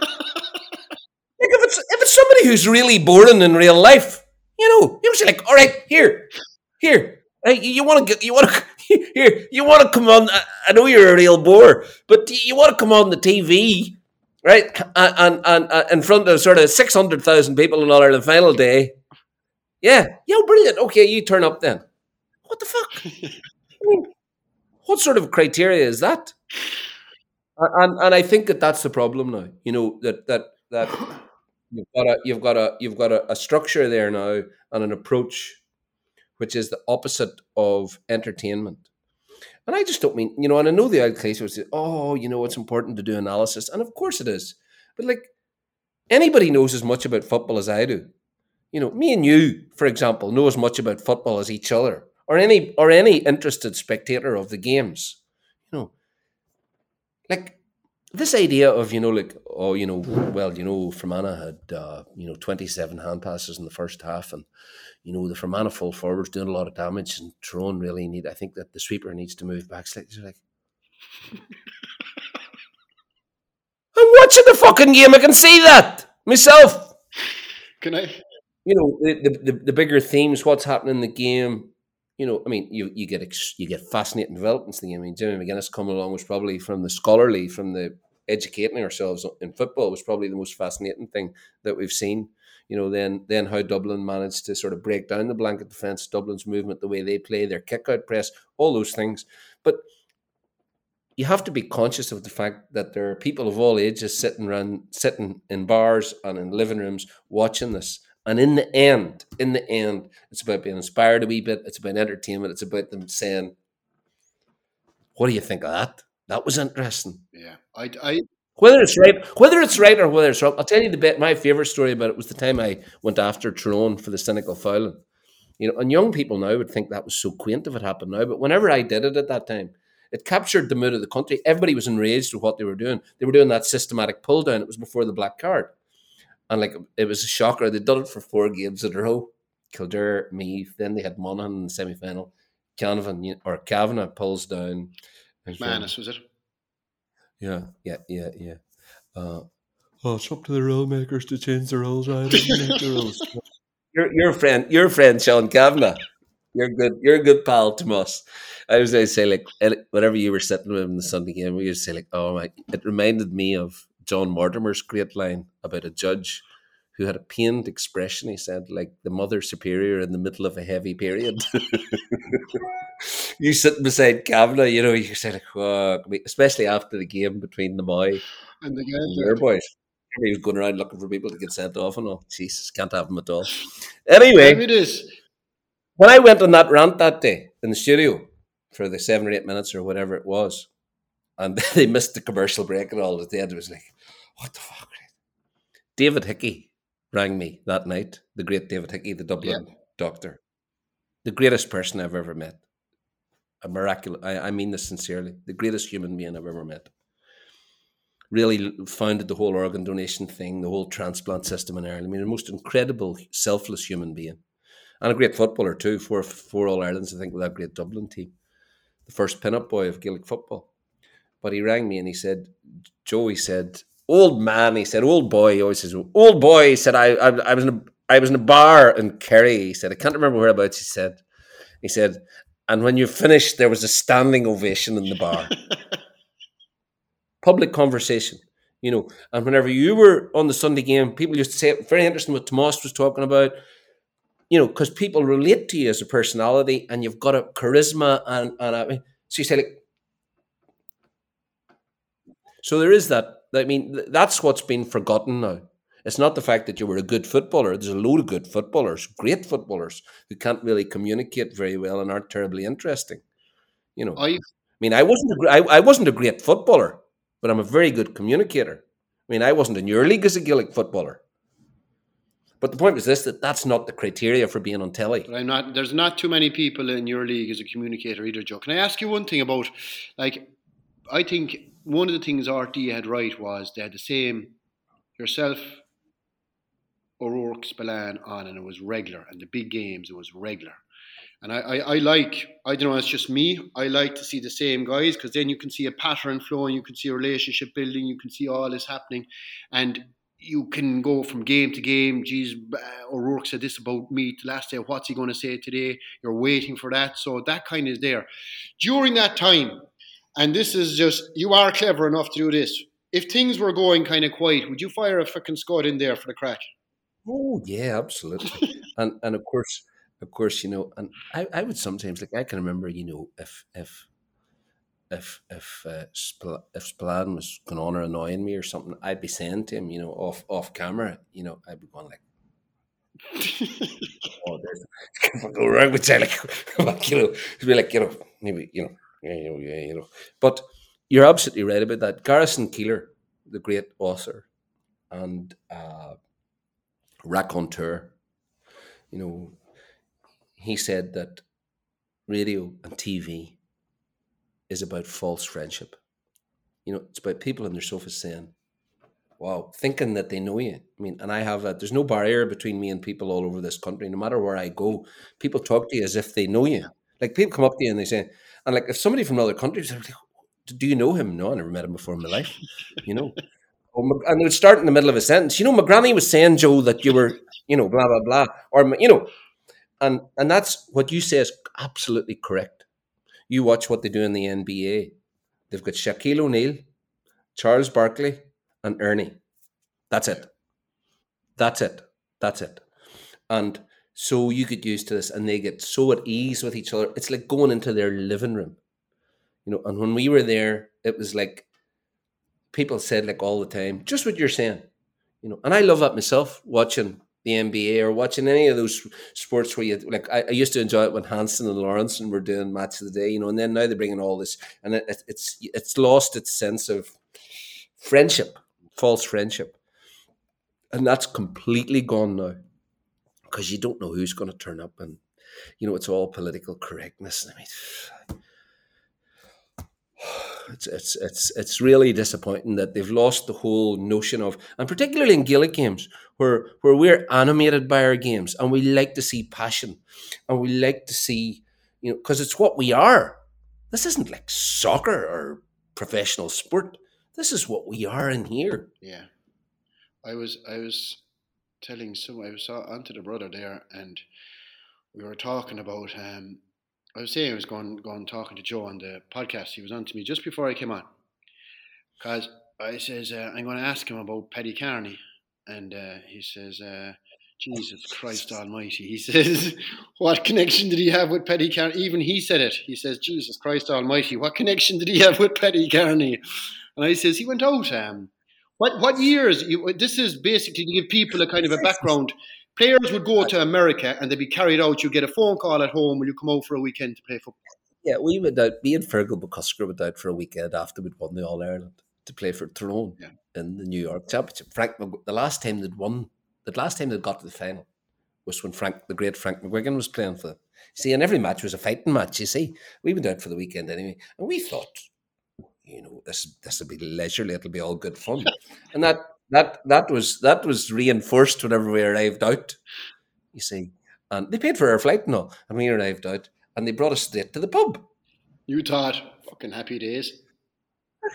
if it's if it's somebody who's really boring in real life, you know, you say like, all right, here, here, hey, you want to get, you want to [LAUGHS] here, you want to come on. I, know you're a real bore, but you, want to come on the TV, right? And and, and, in front of sort of six hundred thousand people on All Ireland final day. Yeah, yeah, brilliant. Okay, you turn up then. What the fuck? [LAUGHS] I mean, what sort of criteria is that? And and I think that that's the problem now. You know that that that [COUGHS] you've got a you've got a you've got a, a structure there now and an approach which is the opposite of entertainment. And I just don't mean, you know, and I know the old case was, oh, you know, it's important to do analysis. And of course it is. But like anybody knows as much about football as I do. You know, me and you, for example, know as much about football as each other, or any or any interested spectator of the games. You know, like this idea of you know like oh you know well you know Fermanagh had uh, you know twenty seven hand passes in the first half and you know the Fermanagh full forwards doing a lot of damage and Tyrone really need I think that the sweeper needs to move back slightly like I'm watching the fucking game I can see that myself Can I? You know the, the, the bigger themes what's happening in the game you know, I mean, you you get ex- you get fascinating developments in the game. I mean, Jimmy McGuinness coming along was probably from the scholarly, from the educating ourselves in football was probably the most fascinating thing that we've seen. You know, then then how Dublin managed to sort of break down the blanket defence, Dublin's movement, the way they play, their kick out press, all those things. But you have to be conscious of the fact that there are people of all ages sitting around, sitting in bars and in living rooms watching this and in the end, in the end, it's about being inspired a wee bit. It's about entertainment. It's about them saying, "What do you think of that? That was interesting." Yeah, I, I whether it's right, whether it's right or whether it's wrong. I'll tell you the bit. My favorite story about it was the time I went after Tyrone for the cynical fouling. You know, and young people now would think that was so quaint if it happened now. But whenever I did it at that time, it captured the mood of the country. Everybody was enraged with what they were doing. They were doing that systematic pull down. It was before the black card. And like it was a shocker. They'd done it for four games in a row. Kildare, Meath, then they had Monaghan in the semi final. Canavan or Cavanagh pulls down. Manus, was it? Yeah, yeah, yeah, yeah. Uh, oh, it's up to the rule makers to change the rules. I didn't [LAUGHS] make the rules. Your your friend, your friend Sean Cavanagh. You're good. You're a good pal to us. I was going to say like whenever you were sitting with him in the Sunday game, we used to say like, "Oh my!" It reminded me of John Mortimer's great line about a judge who had a pained expression. He said, like the mother superior in the middle of a heavy period. [LAUGHS] you sitting beside Cavanagh, you know, you say, like, oh, especially after the game between the boy and the and boys. He was going around looking for people to get sent off and all. Jesus, can't have them at all. Anyway, it is. When I went on that rant that day in the studio for the seven or eight minutes or whatever it was, and [LAUGHS] they missed the commercial break and all at the end, it was like, what the fuck? David Hickey rang me that night, the great David Hickey, the Dublin yeah. doctor, the greatest person I've ever met. A miraculous, I, I mean this sincerely, the greatest human being I've ever met. Really founded the whole organ donation thing, the whole transplant system in Ireland. I mean, the most incredible, selfless human being. And a great footballer too, for four All Irelands, I think, with that great Dublin team. The first pin-up boy of Gaelic football. But he rang me and he said, Joe, he said, old man, he said, old boy, he always says, old boy, he said, I, I, I was in a, I was in a bar in Kerry, he said, I can't remember whereabouts, he said, he said, and when you finished, there was a standing ovation in the bar. [LAUGHS] Public conversation, you know, and whenever you were on the Sunday game, people used to say, very interesting what Tomas was talking about, you know, because people relate to you as a personality and you've got a charisma and, and I mean, so you say like, so there is that. I mean, that's what's been forgotten now. It's not the fact that you were a good footballer. There's a load of good footballers, great footballers, who can't really communicate very well and aren't terribly interesting. You know, I, mean, I wasn't a, I, I wasn't a great footballer, but I'm a very good communicator. I mean, I wasn't in your league as a Gaelic footballer. But the point was this: that that's not the criteria for being on telly. But I'm not. There's not too many people in your league as a communicator either, Joe. Can I ask you one thing about, like, I think one of the things RTÉ had right was they had the same yourself, O'Rourke, Spillane on, and it was regular. And the big games, it was regular. And I, I, I like, I don't know, it's just me. I like to see the same guys because then you can see a pattern flowing, you can see a relationship building, you can see all this happening. And you can go from game to game. Geez, uh, O'Rourke said this about me last day. What's he going to say today? You're waiting for that. So that kind is there. During that time, and this is just, you are clever enough to do this. If things were going kind of quiet, would you fire a fucking squad in there for the crack? Oh yeah, absolutely. [LAUGHS] and and of course, of course, you know, and I, I would sometimes like I can remember, you know, if if if if uh, Spl- if Spillane was going on or annoying me or something, I'd be saying to him, you know, off off camera, you know, I'd be going like, [LAUGHS] "Oh, there's [LAUGHS] go around with like, like, you know, be like, you know, maybe you know, yeah, you know, yeah, you know. But you're absolutely right about that. Garrison Keillor, the great author and uh, raconteur, you know, he said that radio and TV is about false friendship. You know, it's about people on their sofas saying, wow, thinking that they know you. I mean, and I have a, there's no barrier between me and people all over this country. No matter where I go, people talk to you as if they know you. Like people come up to you and they say, and like if somebody from another country says, do you know him? No, I never met him before in my life. You know, [LAUGHS] and it would start in the middle of a sentence. You know, my granny was saying, Joe, that you were, you know, blah blah blah, or you know, and and that's what you say is absolutely correct. You watch what they do in the NBA. They've got Shaquille O'Neal, Charles Barkley, and Ernie. That's it. That's it. That's it. And so you get used to this, and they get so at ease with each other. It's like going into their living room, you know. And when we were there, it was like people said like all the time, just what you're saying, you know. And I love that myself, watching the NBA or watching any of those sports where you like. I, I used to enjoy it when Hansen and Lawrenson were doing match of the day, you know. And then now they're bringing all this, and it, it's it's lost its sense of friendship, false friendship, and that's completely gone now because you don't know who's going to turn up, and you know it's all political correctness. I mean [SIGHS] it's it's it's it's really disappointing that they've lost the whole notion of, and particularly in Gaelic games, where where we're animated by our games and we like to see passion, and we like to see, you know, because it's what we are. This isn't like soccer or professional sport. This is what we are in here. Yeah, I was I was telling some I was onto the brother there, and we were talking about um, I was saying I was going going talking to Joe on the podcast. He was on to me just before I came on, because I says uh, I'm going to ask him about Paddy Carney, and uh, he says, uh, "Jesus Christ Almighty!" He [LAUGHS] says, "What connection did he have with Paddy Carney?" Even he said it. He says, "Jesus Christ Almighty! What connection did he have with Paddy Carney?" And I says, "He went out." Um, what what years? You, this is basically to give people a kind of a background players would go to America and they'd be carried out. You get a phone call at home. Will you come out for a weekend to play football? Yeah, we went out. Uh, me and Fergal McCusker went out for a weekend after we'd won the All Ireland to play for Tyrone yeah. in the New York Championship. Frank, the last time they'd won, the last time they'd got to the final was when Frank, the great Frank McGuigan, was playing for them. See, and every match was a fighting match. You see, we went out for the weekend anyway, and we thought, you know, this this will be leisurely. It'll be all good fun, and that that that was that was reinforced whenever we arrived out. You see, and they paid for our flight and all, and we arrived out, and they brought us straight to the pub. You thought fucking happy days.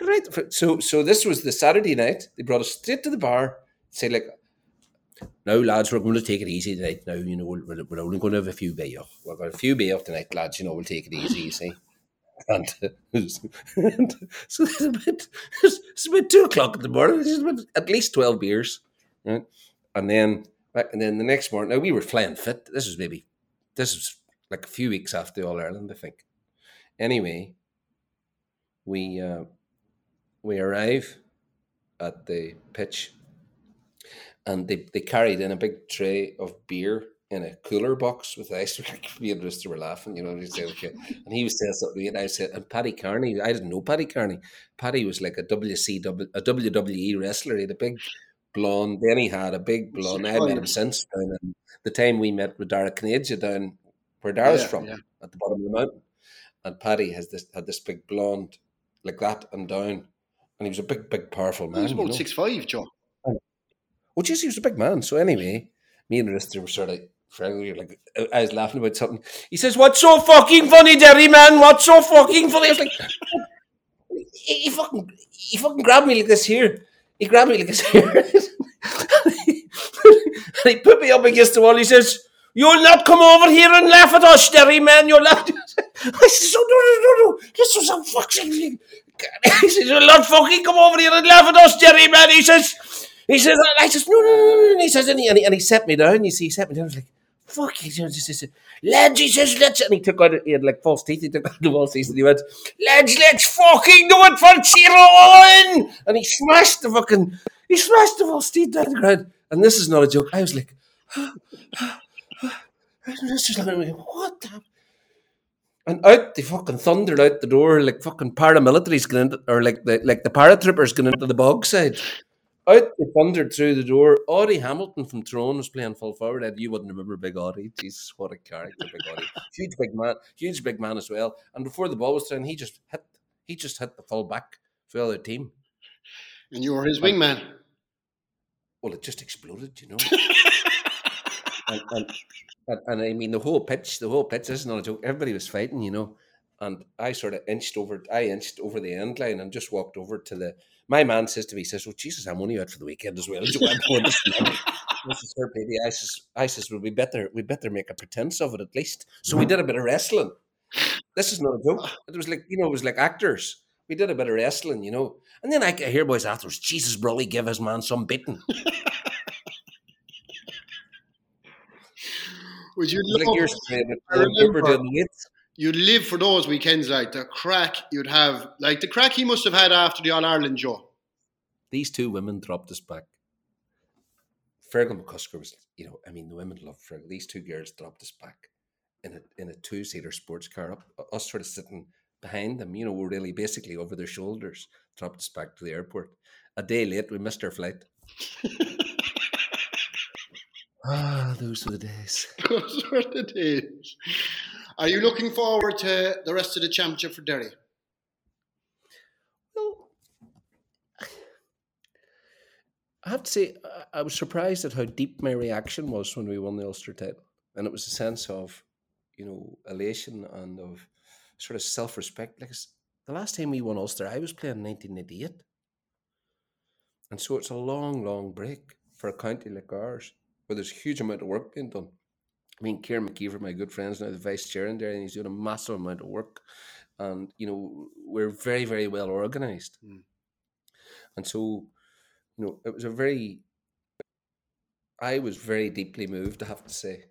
Right. So so this was the Saturday night. They brought us straight to the bar. Say like, now lads, we're going to take it easy tonight. Now you know we're, we're only going to have a few beer. We've got a few beer tonight, lads. You know we'll take it easy. You see. And, and so it's about, it's about two o'clock in the morning. It's about at least twelve beers, right? And then and then the next morning, now we were flying fit. This was maybe this was like a few weeks after All Ireland, I think. Anyway, we uh, we arrive at the pitch, and they they carried in a big tray of beer in a cooler box with ice. Me and Lyster were laughing, you know. And he said, "Okay," and he was saying something, and I said, "And Paddy Carney, I didn't know Paddy Carney. Paddy was like a WCW, a WWE wrestler. He had a big blonde. Then he had a big blonde. I met him since down in the time we met with Dara Knaja down where Dara's yeah, from, yeah. at the bottom of the mountain. And Paddy has this had this big blonde like that and down, and he was a big, big, powerful man. He was about you know? six five, John. Oh, geez, he was a big man. So anyway, me and Lyster were sort of friendly. Like I was laughing about something. He says, "What's so fucking funny, Derry man? What's so fucking funny?" I was like, he, he, fucking, he fucking grabbed me like this here. He grabbed me like this here, [LAUGHS] and he put me up against the wall. He says, "You'll not come over here and laugh at us, Derry man. You'll not." [LAUGHS] I says, "Oh no, no, no, no! This was a fucking." He says, "You'll not fucking come over here and laugh at us, Derry man." He says. He says, I says, no, no, no, no. He says, and he, and he, and he set me down. You see, he set me down. I was like, fuck, he just, just, lads, he says, let's, and he took out, he had like false teeth, he took out the false teeth, and he went, lads, let's fucking do it for Tyrone! And he smashed the fucking, he smashed the false teeth down the ground. And this is not a joke. I was like, [GASPS] like, what the? And out they fucking thundered out the door like fucking paramilitaries going into, or like the like the paratroopers going into the Bogside. Out they thundered through the door. Audie Hamilton from Tyrone was playing full forward. Ed, you wouldn't remember Big Audie. Jesus, what a character, Big Audie. [LAUGHS] huge big man, huge big man as well. And before the ball was thrown, he just hit he just hit the full back for the other team. And you were his wingman. Well, it just exploded, you know. [LAUGHS] and, and, and, and I mean, the whole pitch, the whole pitch is not a joke. Everybody was fighting, you know. And I sort of inched over, I inched over the end line and just walked over to the. My man says to me, he says, "Oh Jesus, I'm only out for the weekend as well." [LAUGHS] this is her baby. I says, I says, well, we better, we better make a pretense of it at least. So we did a bit of wrestling. This is not a joke. It was like you know, it was like actors. We did a bit of wrestling, you know. And then I hear boys afterwards, Jesus, Brolly, give his man some beating. [LAUGHS] Would you like love, you're saying, I it, remember. Doing the hits. you'd live for those weekends, like the crack you'd have, like the crack he must have had after the All Ireland, Joe. These two women dropped us back. Fergal McCusker was, you know, I mean, the women love Fergal. These two girls dropped us back in a in a two seater sports car. Up us sort of sitting behind them, you know, we're really basically over their shoulders. Dropped us back to the airport. A day late, we missed our flight. [LAUGHS] ah, those were the days. Those were the days. Are you looking forward to the rest of the championship for Derry? Well, I have to say, I- was surprised at how deep my reaction was when we won the Ulster title. And it was a sense of, you know, elation and of sort of self respect. Because the last time we won Ulster, I was playing in 1988. And so it's a long, long break for a county like ours, where there's a huge amount of work being done. I mean, Kieran McKeever, my good friend, is now the vice chair in there, and he's doing a massive amount of work. And, you know, we're very, very well organised. Mm. And so, you know, it was a very, I was very deeply moved, I have to say,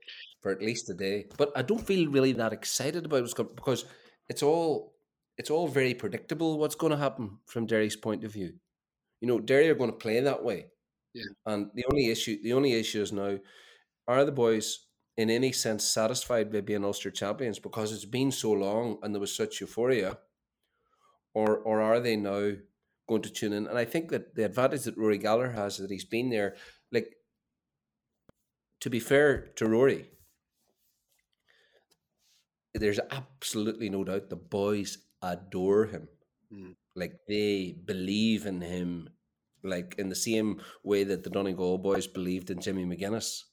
for at least a day. But I don't feel really that excited about it because it's all, it's all very predictable what's going to happen from Derry's point of view. You know, Derry are going to play that way. Yeah. And the only issue, the only issue is now, are the boys in any sense satisfied by being Ulster champions because it's been so long and there was such euphoria, or or are they now going to tune in? And I think that the advantage that Rory Gallagher has is that he's been there. Like, to be fair to Rory, there's absolutely no doubt the boys adore him. Mm. Like they believe in him, like in the same way that the Donegal boys believed in Jimmy McGuinness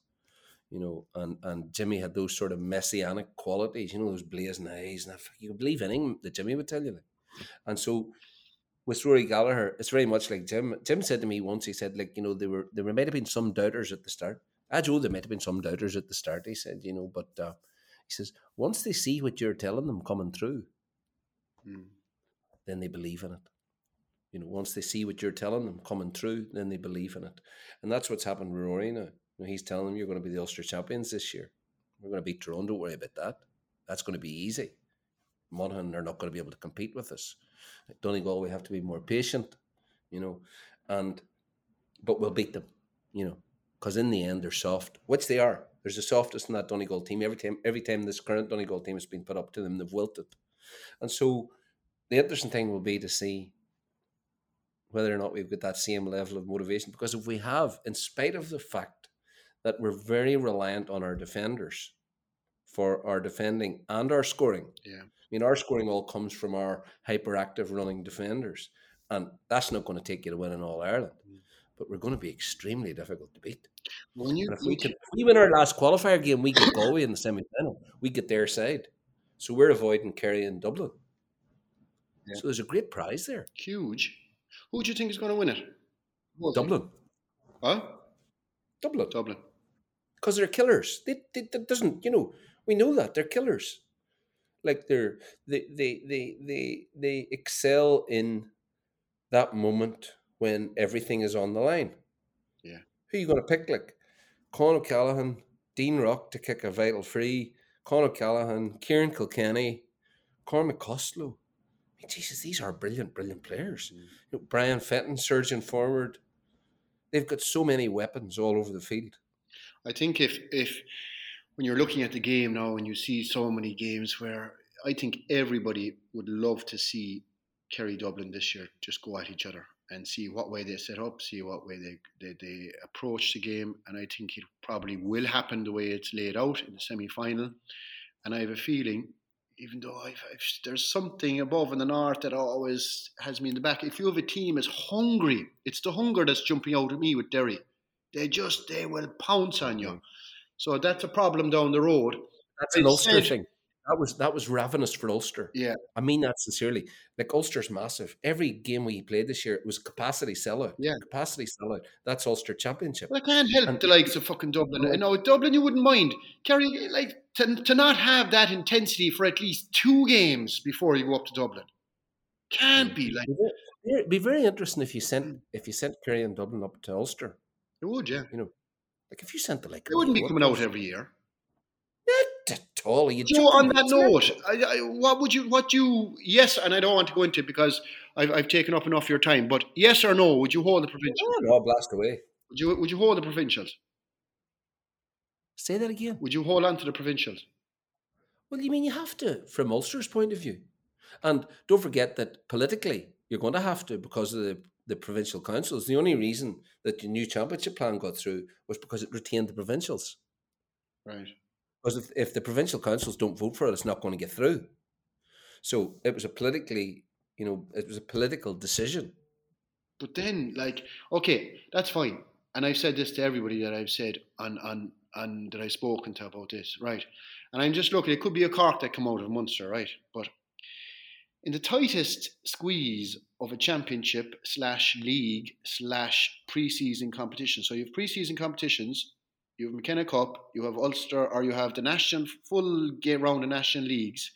you know, and and Jimmy had those sort of messianic qualities, you know, those blazing eyes, and you could believe anything that Jimmy would tell you. Like. And so with Rory Gallagher, it's very much like Jim. Jim said to me once, he said, like, you know, there were there might have been some doubters at the start. I Joe, there might have been some doubters at the start, he said, you know, but uh, he says, once they see what you're telling them coming through, Mm. then they believe in it. You know, once they see what you're telling them coming through, then they believe in it. And that's what's happened with Rory now. Know, he's telling them you're going to be the Ulster champions this year. We're going to beat Tyrone. Don't worry about that. That's going to be easy. Monaghan are not going to be able to compete with us. Donegal, we have to be more patient, you know, and but we'll beat them, you know, because in the end they're soft, which they are. There's the softest in that Donegal team. Every time, every time this current Donegal team has been put up to them, they've wilted. And so, the interesting thing will be to see whether or not we've got that same level of motivation. Because if we have, in spite of the fact that we're very reliant on our defenders for our defending and our scoring. Yeah. I mean, our scoring all comes from our hyperactive running defenders, and that's not going to take you to win in All Ireland. Mm. But we're going to be extremely difficult to beat. When you, if we can, if we win our last qualifier game, we get Galway in the semi final. We get their side, so we're avoiding Kerry and Dublin. Yeah. So there's a great prize there. huge, who do you think is going to win it? It? Dublin, Huh? Dublin, Dublin. Because they're killers. They, they, that doesn't, you know, we know that they're killers. Like they're they they they they they excel in that moment when everything is on the line. Yeah. Who are you going to pick? Like Con O'Callaghan, Dean Rock to kick a vital free, Con O'Callaghan, Ciarán Kilkenny, Cormac Costello. I mean, Jesus, these are brilliant, brilliant players. Mm. You know, Brian Fenton surging forward. They've got so many weapons all over the field. I think if if when you're looking at the game now and you see so many games where I think everybody would love to see Kerry Dublin this year just go at each other and see what way they set up, see what way they, they, they approach the game. And I think it probably will happen the way it's laid out in the semi final. And I have a feeling even though I've, I've, there's something above in the north that always has me in the back. If you have a team as hungry, it's the hunger that's jumping out at me with Derry. They just they will pounce on you. So that's a problem down the road. That's an Ulster thing. That was that was ravenous for Ulster. Yeah, I mean that sincerely. Like Ulster's massive. Every game we played this year it was capacity sellout. Yeah, capacity sellout. That's Ulster Championship. Well, I can't help and, the likes of fucking Dublin. You know, Dublin, you wouldn't mind Kerry like to, to not have that intensity for at least two games before you go up to Dublin. Can't be like. It'd be very interesting if you sent if you sent Kerry and Dublin up to Ulster. It would, yeah. You know, like if you sent the like, it wouldn't be coming out every year Not at all. You so on that note, I, I, what would you, what you, yes, and I don't want to go into it because I've, I've taken up enough of your time, but yes or no, would you hold the provincials? Oh, no, blast away. Would you, would you hold the provincials? Say that again. Would you hold on to the provincials? Well, you mean you have to, from Ulster's point of view. And don't forget that politically, you're going to have to because of the, the provincial councils. The only reason that the new championship plan got through was because it retained the provincials. Right. Because if, if the provincial councils don't vote for it, it's not going to get through. So it was a politically, you know, it was a political decision. But then, like, okay, that's fine. And I've said this to everybody that I've said on, on, and that I've spoken to about this, right? And I'm just looking, it could be a Cork that come out of Munster, right? But in the tightest squeeze of a championship slash league slash preseason competition. So you have preseason competitions you have McKenna Cup, you have Ulster, or you have the national full game round of national leagues.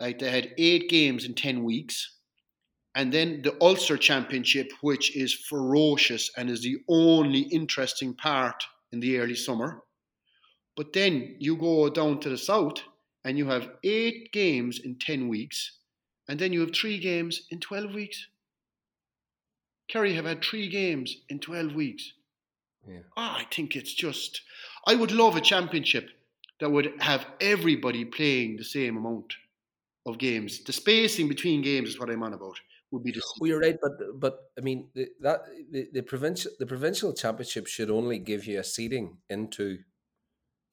Like they had eight games in ten weeks, and then the Ulster Championship, which is ferocious and is the only interesting part in the early summer. But then you go down to the south, and you have eight games in ten weeks, and then you have three games in twelve weeks. Kerry have had three games in twelve weeks. Yeah. Oh, I think it's just. I would love a championship that would have everybody playing the same amount of games. The spacing between games is what I'm on about. Would be the. Well, you're right, but but I mean the, that the, the provincial the provincial championship should only give you a seeding into.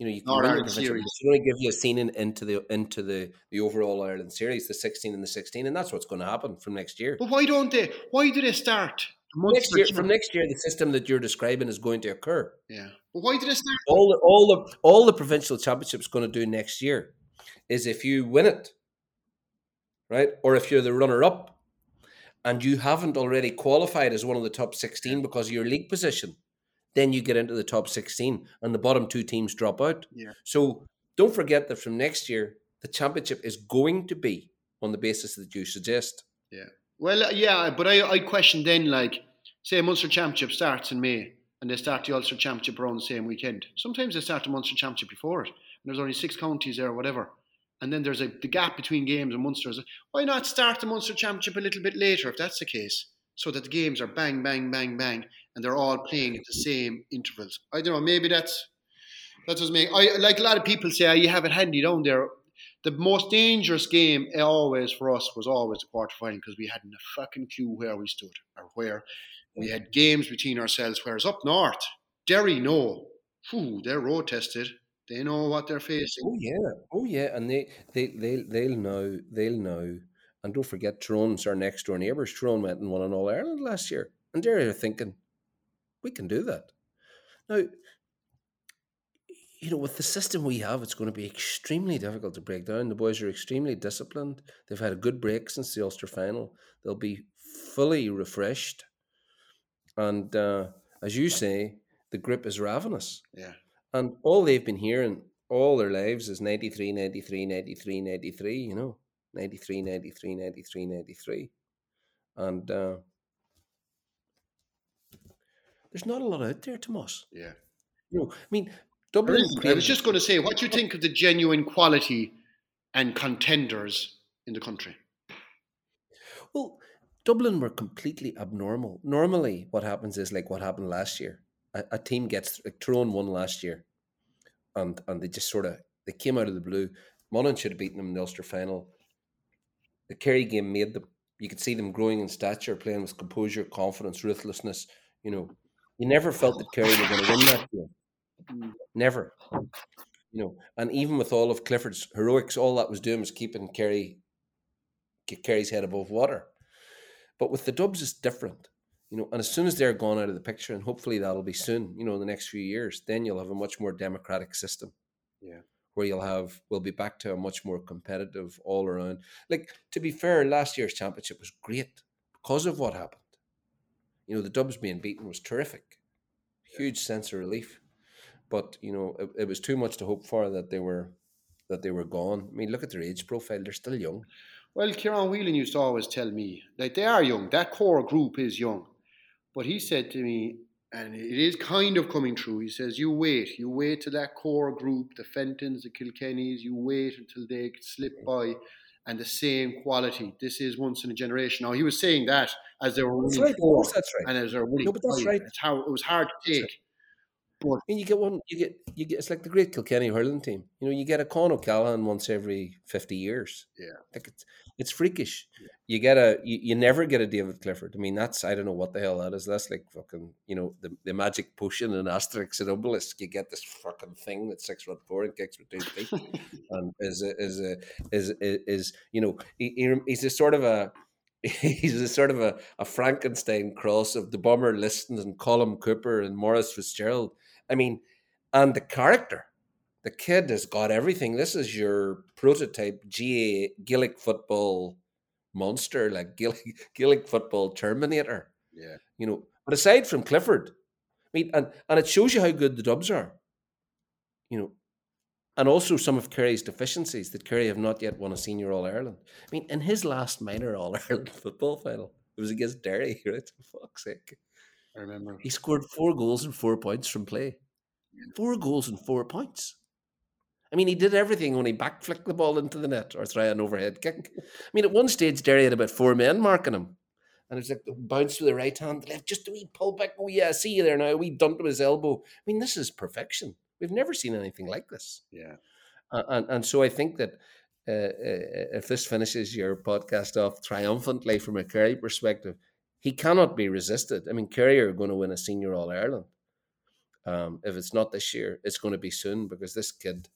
You know, you can Ireland series. should only give you a seeding into the into the the overall Ireland series, the sixteen and the sixteen, and that's what's going to happen from next year. But why don't they? Why do they start next year, from next year, the system that you're describing is going to occur. Yeah. But why did it start? All the, all the all the provincial championships going to do next year is if you win it, right, or if you're the runner up, and you haven't already qualified as one of the top sixteen because of your league position, then you get into the top sixteen, and the bottom two teams drop out. Yeah. So don't forget that from next year, the championship is going to be on the basis that you suggest. Yeah. Well, uh, yeah, but I, I question then, like, say Munster Championship starts in May and they start the Ulster Championship around the same weekend. Sometimes they start the Munster Championship before it, and there's only six counties there or whatever. And then there's a the gap between games and Munster. Why not start the Munster Championship a little bit later if that's the case, so that the games are bang, bang, bang, bang, and they're all playing at the same intervals. I don't know. Maybe that's that does make. I like a lot of people say oh, you have it handy down there the most dangerous game always for us was always the quarter final because we hadn't a fucking clue where we stood or where we had games between ourselves. Whereas up north, Derry know, whew, they're road tested. They know what they're facing. Oh yeah, oh yeah, and they they they they'll know they'll know. And don't forget, Tyrone's our next door neighbours. Tyrone went and won an All Ireland last year, and they're thinking, we can do that. Now, you know, with the system we have, it's going to be extremely difficult to break down. The boys are extremely disciplined. They've had a good break since the Ulster final. They'll be fully refreshed. And uh, as you say, the grip is ravenous. Yeah. And all they've been hearing all their lives is 93, 93, 93, 93, you know, 93, 93, 93, 93. And uh, there's not a lot out there, Tomas. Yeah. You know, I mean, Dublin. I was just going to say, what do you think of the genuine quality and contenders in the country? Well, Dublin were completely abnormal. Normally, what happens is like what happened last year. A, a team gets like Tyrone won last year, and and they just sort of they came out of the blue. Monaghan should have beaten them in the Ulster final. The Kerry game made them. You could see them growing in stature, playing with composure, confidence, ruthlessness. You know, you never felt that Kerry were going to win that game. Mm. Never. You know, and even with all of Clifford's heroics, all that was doing was keeping Kerry Kerry's head above water. But with the Dubs, it's different. You know, and as soon as they're gone out of the picture, and hopefully that'll be soon, you know, in the next few years, then you'll have a much more democratic system. Yeah. Where you'll have we'll be back to a much more competitive all around. Like to be fair, last year's championship was great because of what happened. You know, the Dubs being beaten was terrific. Huge sense of relief. But, you know, it, it was too much to hope for that they were that they were gone. I mean, look at their age profile, they're still young. Well, Ciarán Whelan used to always tell me that they are young. That core group is young. But he said to me, and it is kind of coming true. He says, "You wait, you wait till that core group, the Fentons, the Kilkennys, you wait until they slip by, and the same quality. This is once in a generation." Now he was saying that as they were That's winning right. four, That's right. and as they were winning No, but that's five. right. It's how it was hard to take. And you get one, you get, you get. It's like the great Kilkenny hurling team. You know, you get a Con O'Callaghan once every fifty years. Yeah. like it's it's freakish. You get a, you, you never get a David Clifford. I mean, that's I don't know what the hell that is. That's like fucking, you know, the, the magic potion in Asterix and Obelix. You get this fucking thing that's six foot four and kicks with two feet, and is a, is a, is is, is you know, he, he- he's a sort of a. [LAUGHS] He's a sort of a, a Frankenstein cross of the Bomber Liston and Colm Cooper and Maurice Fitzgerald. I mean, and the character. The kid has got everything. This is your prototype GA Gaelic football monster, like Gaelic, [LAUGHS] Gaelic football Terminator. Yeah. You know, but aside from Clifford, I mean, and, and it shows you how good the Dubs are. You know, and also some of Kerry's deficiencies that Kerry have not yet won a senior All Ireland. I mean, in his last minor [LAUGHS] All Ireland football final, it was against Derry, [LAUGHS] right? For fuck's sake. I remember. He scored four goals and four points from play. Four goals and four points. I mean, he did everything when he backflicked the ball into the net or try an overhead kick. I mean, at one stage, Derry had about four men marking him. And it was like bounce with the right hand, the left, just a wee pull back. Oh, yeah, I see you there now. A wee dump to his elbow. I mean, this is perfection. We've never seen anything like this. Yeah. Uh, and, and so I think that uh, uh, if this finishes your podcast off triumphantly from a Kerry perspective, he cannot be resisted. I mean, Kerry are going to win a senior All Ireland. Um, if it's not this year, it's going to be soon because this kid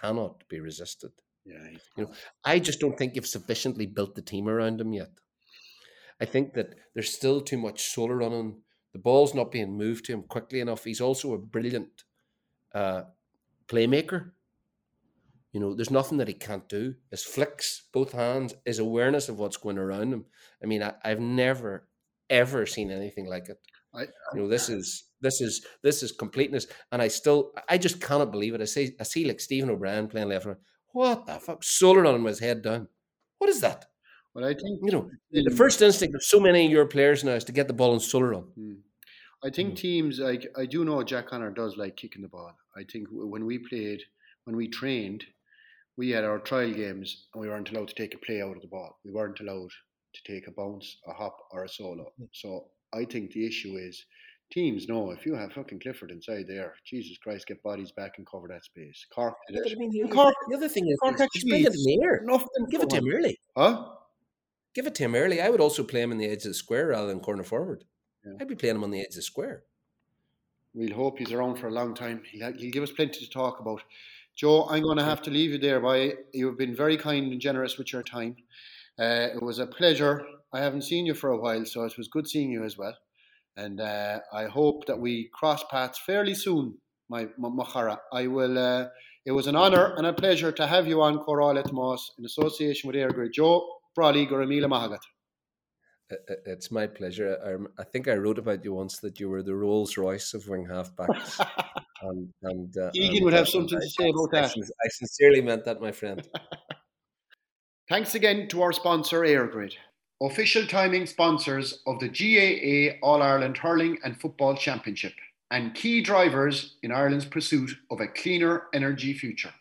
cannot be resisted. Yeah. You know, I just don't think you've sufficiently built the team around him yet. I think that there's still too much solo on him. The ball's not being moved to him quickly enough. He's also a brilliant uh, playmaker. You know, there's nothing that he can't do. His flicks, both hands, his awareness of what's going around him. I mean, I, I've never, ever seen anything like it. I, You know, this is this is this is completeness, and I still, I just cannot believe it. I see, I see like Stephen O'Brien playing left. What the fuck? Solo on him with his head down. What is that? well, I think You know, the first instinct of so many of your players now is to get the ball in solo on. Mm. I think Mm. teams like I do know Jack Connor does like kicking the ball. I think when we played, when we trained, we had our trial games and we weren't allowed to take a play out of the ball. We weren't allowed to take a bounce, a hop, or a solo. So I think the issue is teams know if you have fucking Clifford inside there, Jesus Christ, get bodies back and cover that space. Cork did I mean, the, Cork- the other thing is, Cork actually bring it in the air. Nothing. Give it to him early. Huh? Give it to him early. I would also play him in the edge of the square rather than corner forward. Yeah. I'd be playing him on the edge of the square. We'll hope he's around for a long time. He'll, he'll give us plenty to talk about. Joe, I'm going to have to leave you there. By you've been very kind and generous with your time. Uh, it was a pleasure. I haven't seen you for a while, so it was good seeing you as well. And uh, I hope that we cross paths fairly soon, my my. I will. Uh, it was an honour and a pleasure to have you on Coral at Moss in association with EirGrid. Joe Brolly Goramila Mahagat. It's my pleasure. I, I think I wrote about you once that you were the Rolls Royce of wing halfbacks. and, [LAUGHS] and, uh, Egan and, would uh, have something I- to say about I that. I sincerely meant that, my friend. [LAUGHS] Thanks again to our sponsor EirGrid, official timing sponsors of the GAA All Ireland Hurling and Football Championship, and key drivers in Ireland's pursuit of a cleaner energy future.